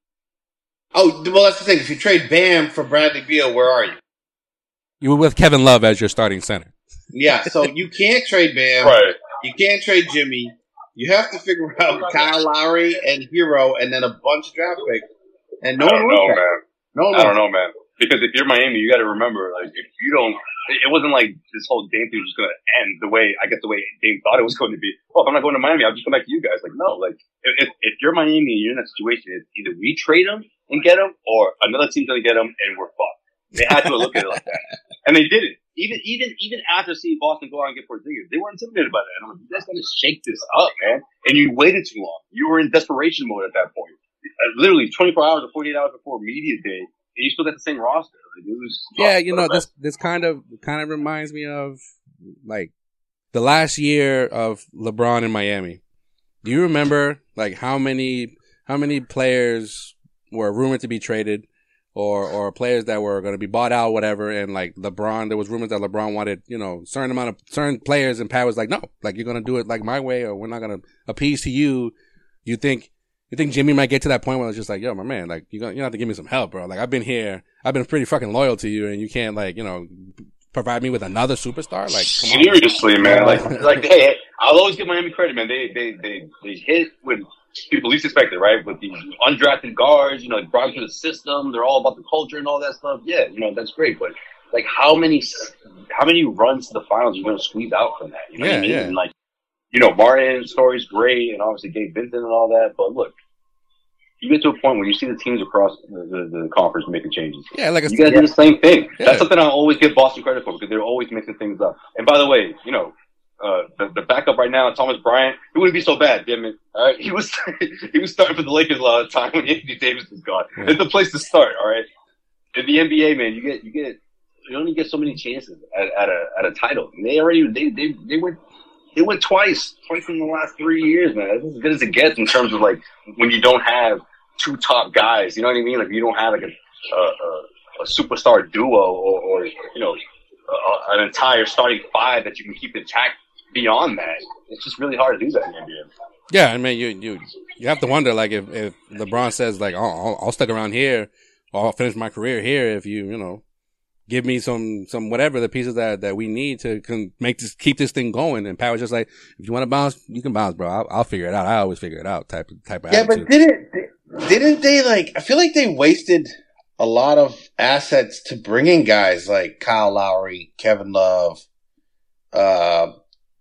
oh well, that's the thing. If you trade Bam for Bradley Beal, where are you? You were with Kevin Love as your starting center. Yeah, so you can't trade Bam. Right. You can't trade Jimmy. You have to figure oh out Kyle Lowry and Herro, and then a bunch of draft picks. And no I one don't know, man. No one I don't know, man. Because if you're Miami, you got to remember, like, if you don't, it wasn't like this whole Dame thing was just going to end the way, I guess, the way Dame thought it was going to be. Well, if I'm not going to Miami, I'll just come back to you guys. Like, no, like, if, if, you're Miami and you're in that situation, it's either we trade him and get him, or another team's going to get him and we're fucked. They had to look at it like that. And they did it. Even, even, even after seeing Boston go out and get Porzingis, they were intimidated by that. And I'm like, you guys got to shake this up, man. And you waited too long. You were in desperation mode at that point. Uh, literally 24 hours or 48 hours before media day, you still got the same roster. Like, it was Yeah, you know this this kind of kind of reminds me of like the last year of LeBron in Miami. Do you remember like how many how many players were rumored to be traded or or players that were going to be bought out whatever and like LeBron there was rumors that LeBron wanted, you know, certain amount of certain players and Pat was like, "No, like you're going to do it like my way or we're not going to appease to you." You think you think Jimmy might get to that point where it's just like, yo, my man, like you gonna you have to give me some help, bro. Like I've been here, I've been pretty fucking loyal to you, and you can't like you know provide me with another superstar. Like come on. Seriously, man. Like, like, hey, I'll always give Miami credit, man. They they they they hit when people least expect it, right? With these undrafted guards, you know, brought them to the system. They're all about the culture and all that stuff. Yeah, you know, that's great. But like, how many how many runs to the finals are you going to squeeze out from that? You know Yeah, what I mean? yeah. And like, you know, Martin's story's great, and obviously Gabe Vincent and all that. But look, you get to a point where you see the teams across the, the, the conference making changes. Yeah, like I You gotta do the same thing. Yeah. That's something I always give Boston credit for because they're always mixing things up. And by the way, you know, uh, the, the backup right now, Thomas Bryant, he wouldn't be so bad, damn it. All right, he was he was starting for the Lakers a lot of the time when Anthony Davis was gone. Yeah. It's the place to start. All right, in the NBA, man, you get you get you only get so many chances at, at a at a title. And they already they they they went. They went twice, twice in the last three years, man. That's as good as it gets in terms of like when you don't have two top guys. You know what I mean? Like you don't have like a a, a, a superstar duo or, or you know a, an entire starting five that you can keep intact beyond that. It's just really hard to do that in the NBA. Yeah, I mean, you you you have to wonder like if if LeBron says like, oh, I'll, I'll stick around here, or I'll finish my career here if you you know give me some some whatever the pieces that that we need to can make this keep this thing going. And Pat was just like, if you want to bounce, you can bounce, bro. I'll, I'll figure it out. I always figure it out. Type of type of Yeah, attitude. but didn't didn't they like? I feel like they wasted a lot of assets to bring in guys like Kyle Lowry, Kevin Love, uh,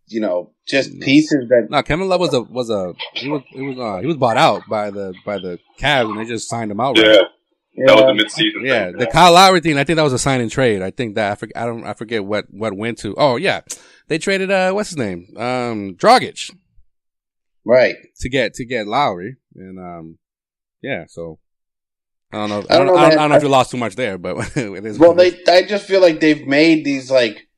you know, just pieces that. no, Kevin Love was a was a he was he was uh, he was bought out by the by the Cavs and they just signed him out. right? that was the midseason. Yeah, thing. the Kyle Lowry thing. I think that was a sign and trade. I think that I forget. I don't. I forget what what went to. Oh yeah, they traded. Uh, what's his name? Um, Dragic right. to get to get Lowry, and um, yeah. So I don't know. I I don't don't, know, I don't. I don't know if you lost too much there, but it is. Well, they. I just feel like they've made these like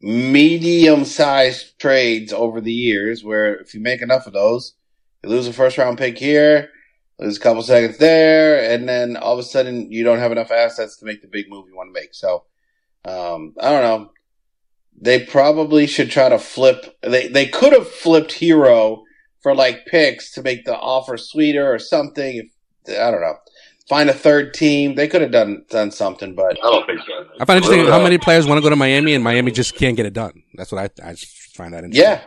medium-sized trades over the years, where if you make enough of those, you lose a first-round pick here, lose a couple seconds there, and then all of a sudden you don't have enough assets to make the big move you want to make. So, um, I don't know. They probably should try to flip. They they could have flipped Herro for like picks to make the offer sweeter or something. If I don't know, find a third team. They could have done done something, but I don't think so. I find interesting how many players want to go to Miami and Miami just can't get it done. That's what I I just find that interesting. yeah,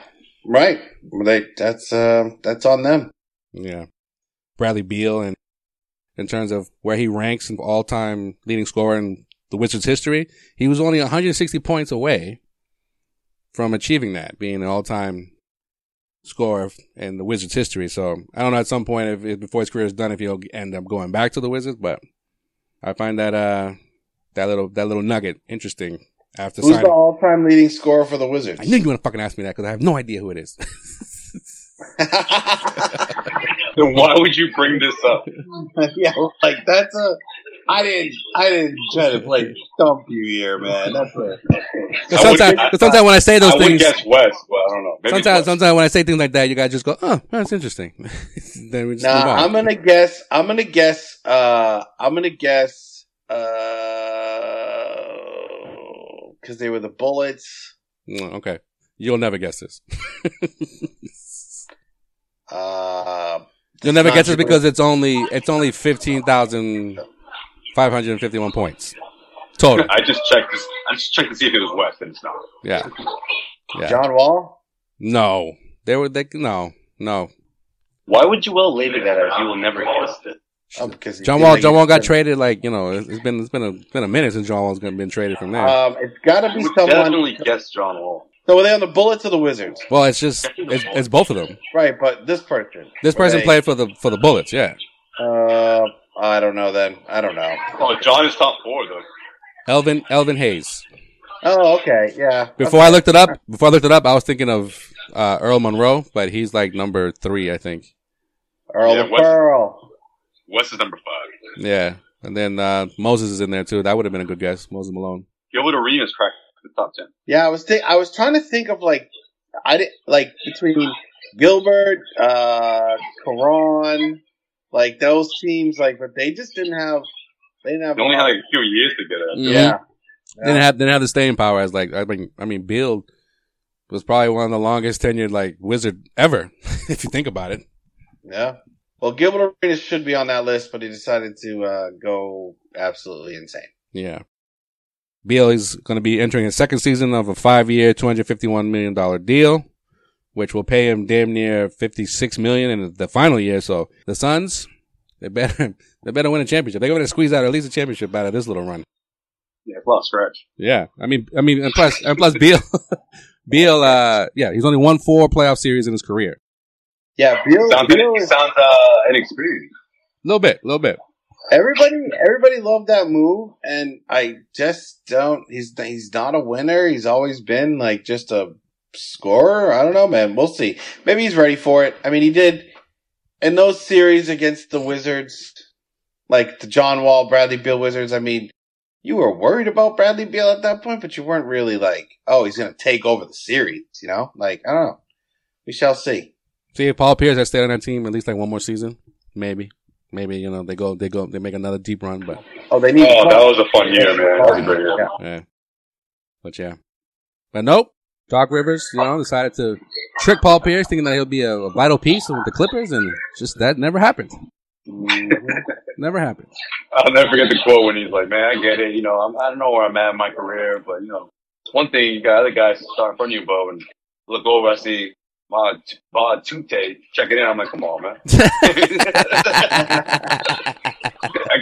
right. They that's uh, that's on them. Yeah. Bradley Beal and in terms of where he ranks in all time leading scorer in the Wizards history, he was only 160 points away from achieving that, being an all time scorer in the Wizards history. So I don't know at some point if, if before his career is done if he'll end up going back to the Wizards, but I find that uh that little that little nugget interesting after Who's signing. the all-time leading scorer for the Wizards? I knew you were gonna fucking ask me that because I have no idea who it is. Then why would you bring this up? yeah, like that's a. I didn't. I didn't try to play stump you here, man. That's a. Because I would- sometimes, 'cause sometimes when I say those I would things, guess West, but I don't know. Maybe sometimes, West. sometimes when I say things like that, you guys just go, "Oh, that's interesting." then we just move Nah, on. I'm gonna guess. I'm gonna guess. Uh, I'm gonna guess. Uh, because they were the Bullets. Mm, okay, you'll never guess this. Uh, You'll never not guess this because it's only it's only fifteen thousand five hundred and fifty one points total. I just checked this. I just checked to see if it was West, and it's not. Yeah, yeah. John Wall. No, they were they no no. Why would you well label that as you will never guess it? Oh, because John Wall John Wall got to- traded like you know it's it's been it's been a been a minute since John Wall's been traded from there. Um, it's got to be someone. definitely guess John Wall. So were they on the Bullets or the Wizards? well, it's just it's, it's both of them. Right, but this person. This person they- played for the for the Bullets. Yeah, Uh, I don't know. Then I don't know. Oh, John is top four though. Elvin Elvin Hayes. Oh, okay, yeah. Before I looked it up, before I looked it up, I was thinking of uh, Earl Monroe, but he's like number three, I think. Earl Yeah, the West- Pearl. West is number five. Yeah, and then uh, Moses is in there too. That would have been a good guess, Moses Malone. Gilbert Arenas cracked the top ten. Yeah, I was think I was trying to think of like I did like between Gilbert, uh, Caron, like those teams, like but they just didn't have they didn't have They only had like a few years to get it. Mhm. yeah. Didn't have didn't have the staying power as like I mean I mean Bill was probably one of the longest tenured like wizard ever, if you think about it. Yeah. Well, Gilbert Arenas should be on that list, but he decided to uh, go absolutely insane. Yeah. Beal is going to be entering his second season of a five-year, two hundred fifty-one million dollar deal which will pay him damn near fifty six million in the final year. So the Suns, they better they better win a championship. They're going to squeeze out at least a championship out of this little run. Yeah, plus a scratch. Yeah, I mean, I mean, and plus, and plus, Beal, Beal, uh, yeah, he's only won four playoff series in his career. Yeah, Beal, Sounds, Beal sounds uh, inexperienced. A little bit, a little bit. everybody everybody loved that move and I just don't he's he's not a winner. He's always been like just a scorer. I don't know, man. We'll see. Maybe he's ready for it. I mean, he did in those series against the Wizards, like the John Wall, Bradley Beal Wizards. I mean, you were worried about Bradley Beal at that point, but you weren't really like, oh, he's going to take over the series, you know? Like, I don't know. We shall see. See if Paul Pierce has stayed on that team at least like one more season, maybe, maybe you know they go, they go, they make another deep run, but Oh, they need. Oh, that was a fun year, man. That was a great year. Yeah. yeah, but yeah, but nope. Doc Rivers, you know, decided to trick Paul Pierce, thinking that he'll be a, a vital piece with the Clippers, and just that never happened. Mm-hmm. Never happened. I'll never forget the quote when he's like, "Man, I get it. You know, I'm, I don't know where I'm at in my career, but you know, it's one thing you got other guys start in front of you, Bo, and look over, I see my Bod Tute checking in. I'm like, come on, man.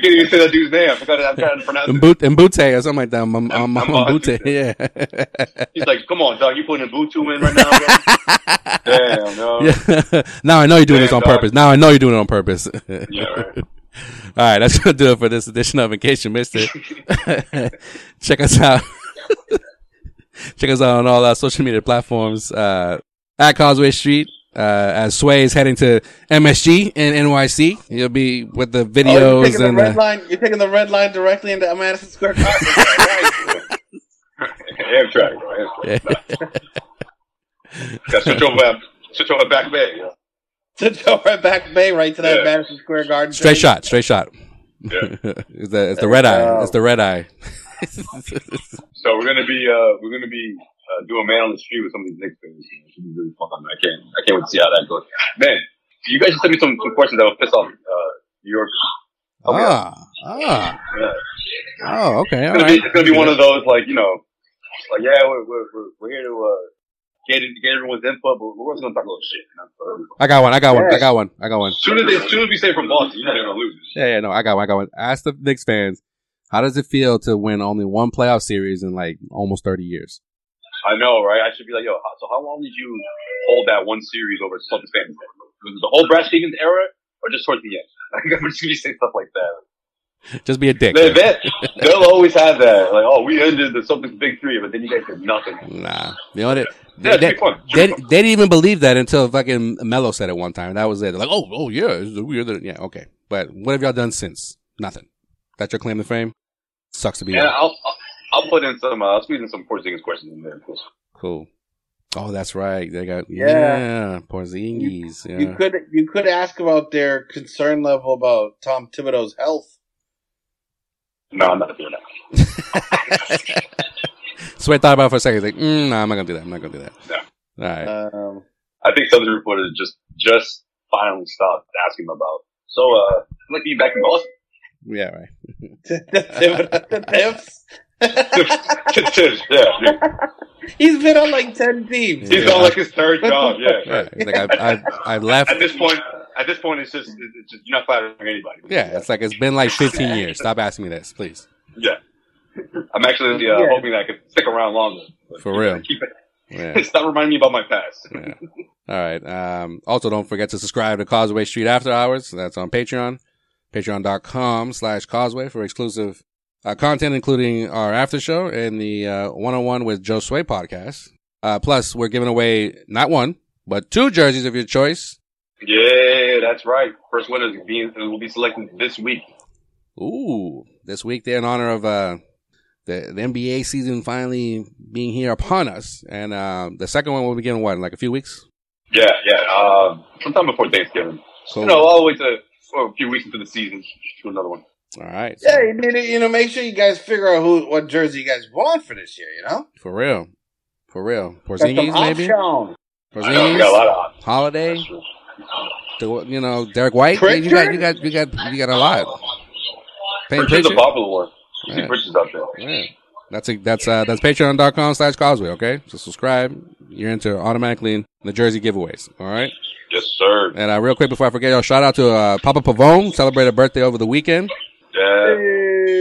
Can't even say that dude's name. I forgot. it. I'm trying to pronounce it. Mbute, Mbute or something like that. I'm, I'm, I'm, I'm- Mbute, yeah. He's like, come on, dog. You putting Ubuntu in right now, bro? Damn, no. Yeah. now I know you're doing this on dog. purpose. Now I know you're doing it on purpose. Yeah, right. All right, that's gonna do it for this edition of In Case You Missed It. Check us out. Check us out on all our social media platforms uh, at Causeway Street. Uh, as Sway is heading to MSG in NYC, he'll be with the Oh, you're videos taking the and red uh, line. You're taking the red line directly into Madison Square Garden. Amtrak, bro. Amtrak. Got switch over, back- switch over back bay. Yeah. to go right back Bay, right to that Yeah. Madison Square Garden. straight thing. shot, straight shot. Yeah. it's the it's the red eye. It's the red eye. So we're gonna be uh we're gonna be uh, doing man on the street with some of these Knicks fans. You know, should be really fun. I can't I can't wait to see how that goes. Man, you guys just sent me some, some questions that will piss off uh, New York. Oh, yeah. ah, ah, Yeah. oh, okay, all It's gonna, right. be, it's gonna be one of those like you know, like yeah, we're we're we're, we're here to uh, get get everyone's input, but we're also gonna talk a little shit. You know? so, I got one. I got one. I got one. I got one. as soon as they, as soon as we say from Boston, you know they're gonna lose. Yeah, yeah, no, I got one. I got one. Ask the Knicks fans, how does it feel to win only one playoff series in like almost 30 years? I know, right? I should be like, yo, so how long did you hold that one series over fans? Was it the whole Brad Stevens era, or just towards the end? I'm just gonna say stuff like that. Just be a dick. They, they, they'll always have that. Like, oh, we ended the something big three, but then you guys did nothing. Nah. You know, they, Yeah, they, they, they, didn't even believe that until fucking Melo said it one time. That was it. They're like, oh, oh, yeah, we're the, yeah, okay. But what have y'all done since? Nothing. That's your claim to fame? Sucks to be Yeah, you. I'll, I'll I'll put in some. Uh, I'll squeeze in some Porzingis questions in there. Cool. Oh, that's right. They got, Yeah. yeah, Porzingis. Yeah. You could you could ask about their concern level about Tom Thibodeau's health. No, I'm not doing that. so I thought about it for a second. He's like, mm, nah, I'm not gonna do that. I'm not gonna do that. No. All right. Um, I think some of the reporters just just finally stopped asking him about. So, uh, I'd like to be back in Boston. yeah, right. Thibodeau- the Tips. Yeah, dude. He's been on like ten teams. he's Yeah. on like his third job. Yeah. Yeah. He's like, I, I, I left. At this point, at this point, it's just, it's just you're not firing anybody. Yeah, it's like it's been like 15 years. Stop asking me this, please. Yeah. I'm actually uh, Yeah. hoping that I can stick around longer. For keep real. it- Keep it. Yeah. Stop reminding me about my past. yeah. All right. Um, also, don't forget to subscribe to Causeway Street After Hours. That's on Patreon. Patreon.com slash Causeway for exclusive uh, content, including our after show and the uh, one-on-one with Joe Sway podcast. Uh, plus, we're giving away not one, but two jerseys of your choice. Yeah, that's right. First winner is being will be selected this week. Ooh, this week they're in honor of uh, the, the NBA season finally being here upon us. And uh, the second one will begin, what, in like a few weeks? Yeah, yeah. Um, sometime before Thanksgiving. Cool. You know, all the way to well, a few weeks into the season to another one. All right. So, Yeah, you, need to- you know, make sure you guys figure out who what jersey you guys want for this year. You know, For real. For real. Porzingis, maybe? options. I know we got a lot Porzingis? of. Holiday? The- you know, Derrick White? Pritchard? You got, you got, you got, you got a lot. Payne Pritchard's a popular one. See Yeah. Pritchard's out there. Yeah. That's a, that's uh that's patreon.com slash causeway, okay? So subscribe. You're into automatically the jersey giveaways. All right. Yes, sir. And uh, real quick before I forget, y'all, shout out to uh, Papa Pavone, celebrated birthday over the weekend. Dad.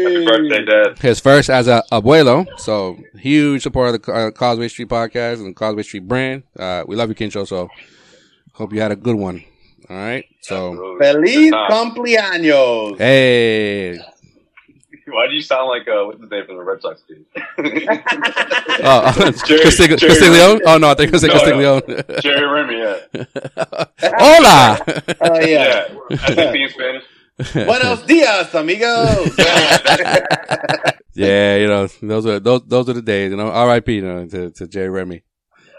Happy birthday, Dad. His first as a abuelo, so huge supporter of the uh, Causeway Street podcast and Causeway Street brand. Uh, we love you, Kincho. So hope you had a good one. All right. So Absolutely. Feliz cumpleaños. hey, Why do you sound like uh, what's his name from the Red Sox team? oh, Jerry- Castig- Jerry Castiglione. Oh no, I think it's No, Castiglione. Jerry Remy, yeah. Hola. Oh yeah. Yeah. I think he in Spanish. Buenos dias, amigos. yeah, you know those are those those are the days. You know, R.I.P. You know, to to Jerry Remy.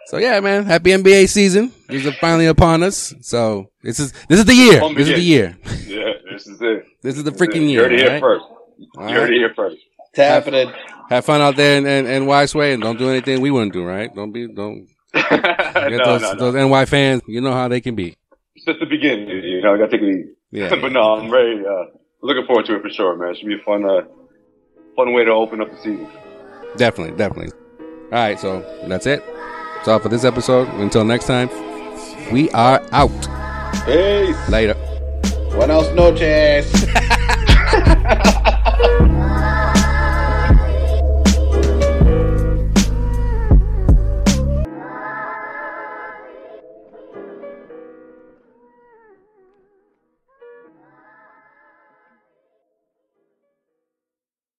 So yeah, man, happy NBA season. This is finally upon us. So this is this is the year. Fun This is the year. Yeah, this is it. This is the This is freaking You year. heard it here first. All You heard it here first. Tap it. Have fun out there in, in, in Wiseway and don't do anything we wouldn't do, right? Don't be, don't no, those, no, no. those NY fans. You know how they can be. It's just the beginning. You you know, I got to take it easy. Yeah. but no, I'm ready. Uh, looking forward to it for sure, man. It should be a fun, uh, fun way to open up the season. Definitely, definitely. All right, so that's it. That's all for this episode. Until next time, we are out. Peace. Later. Buenas noches.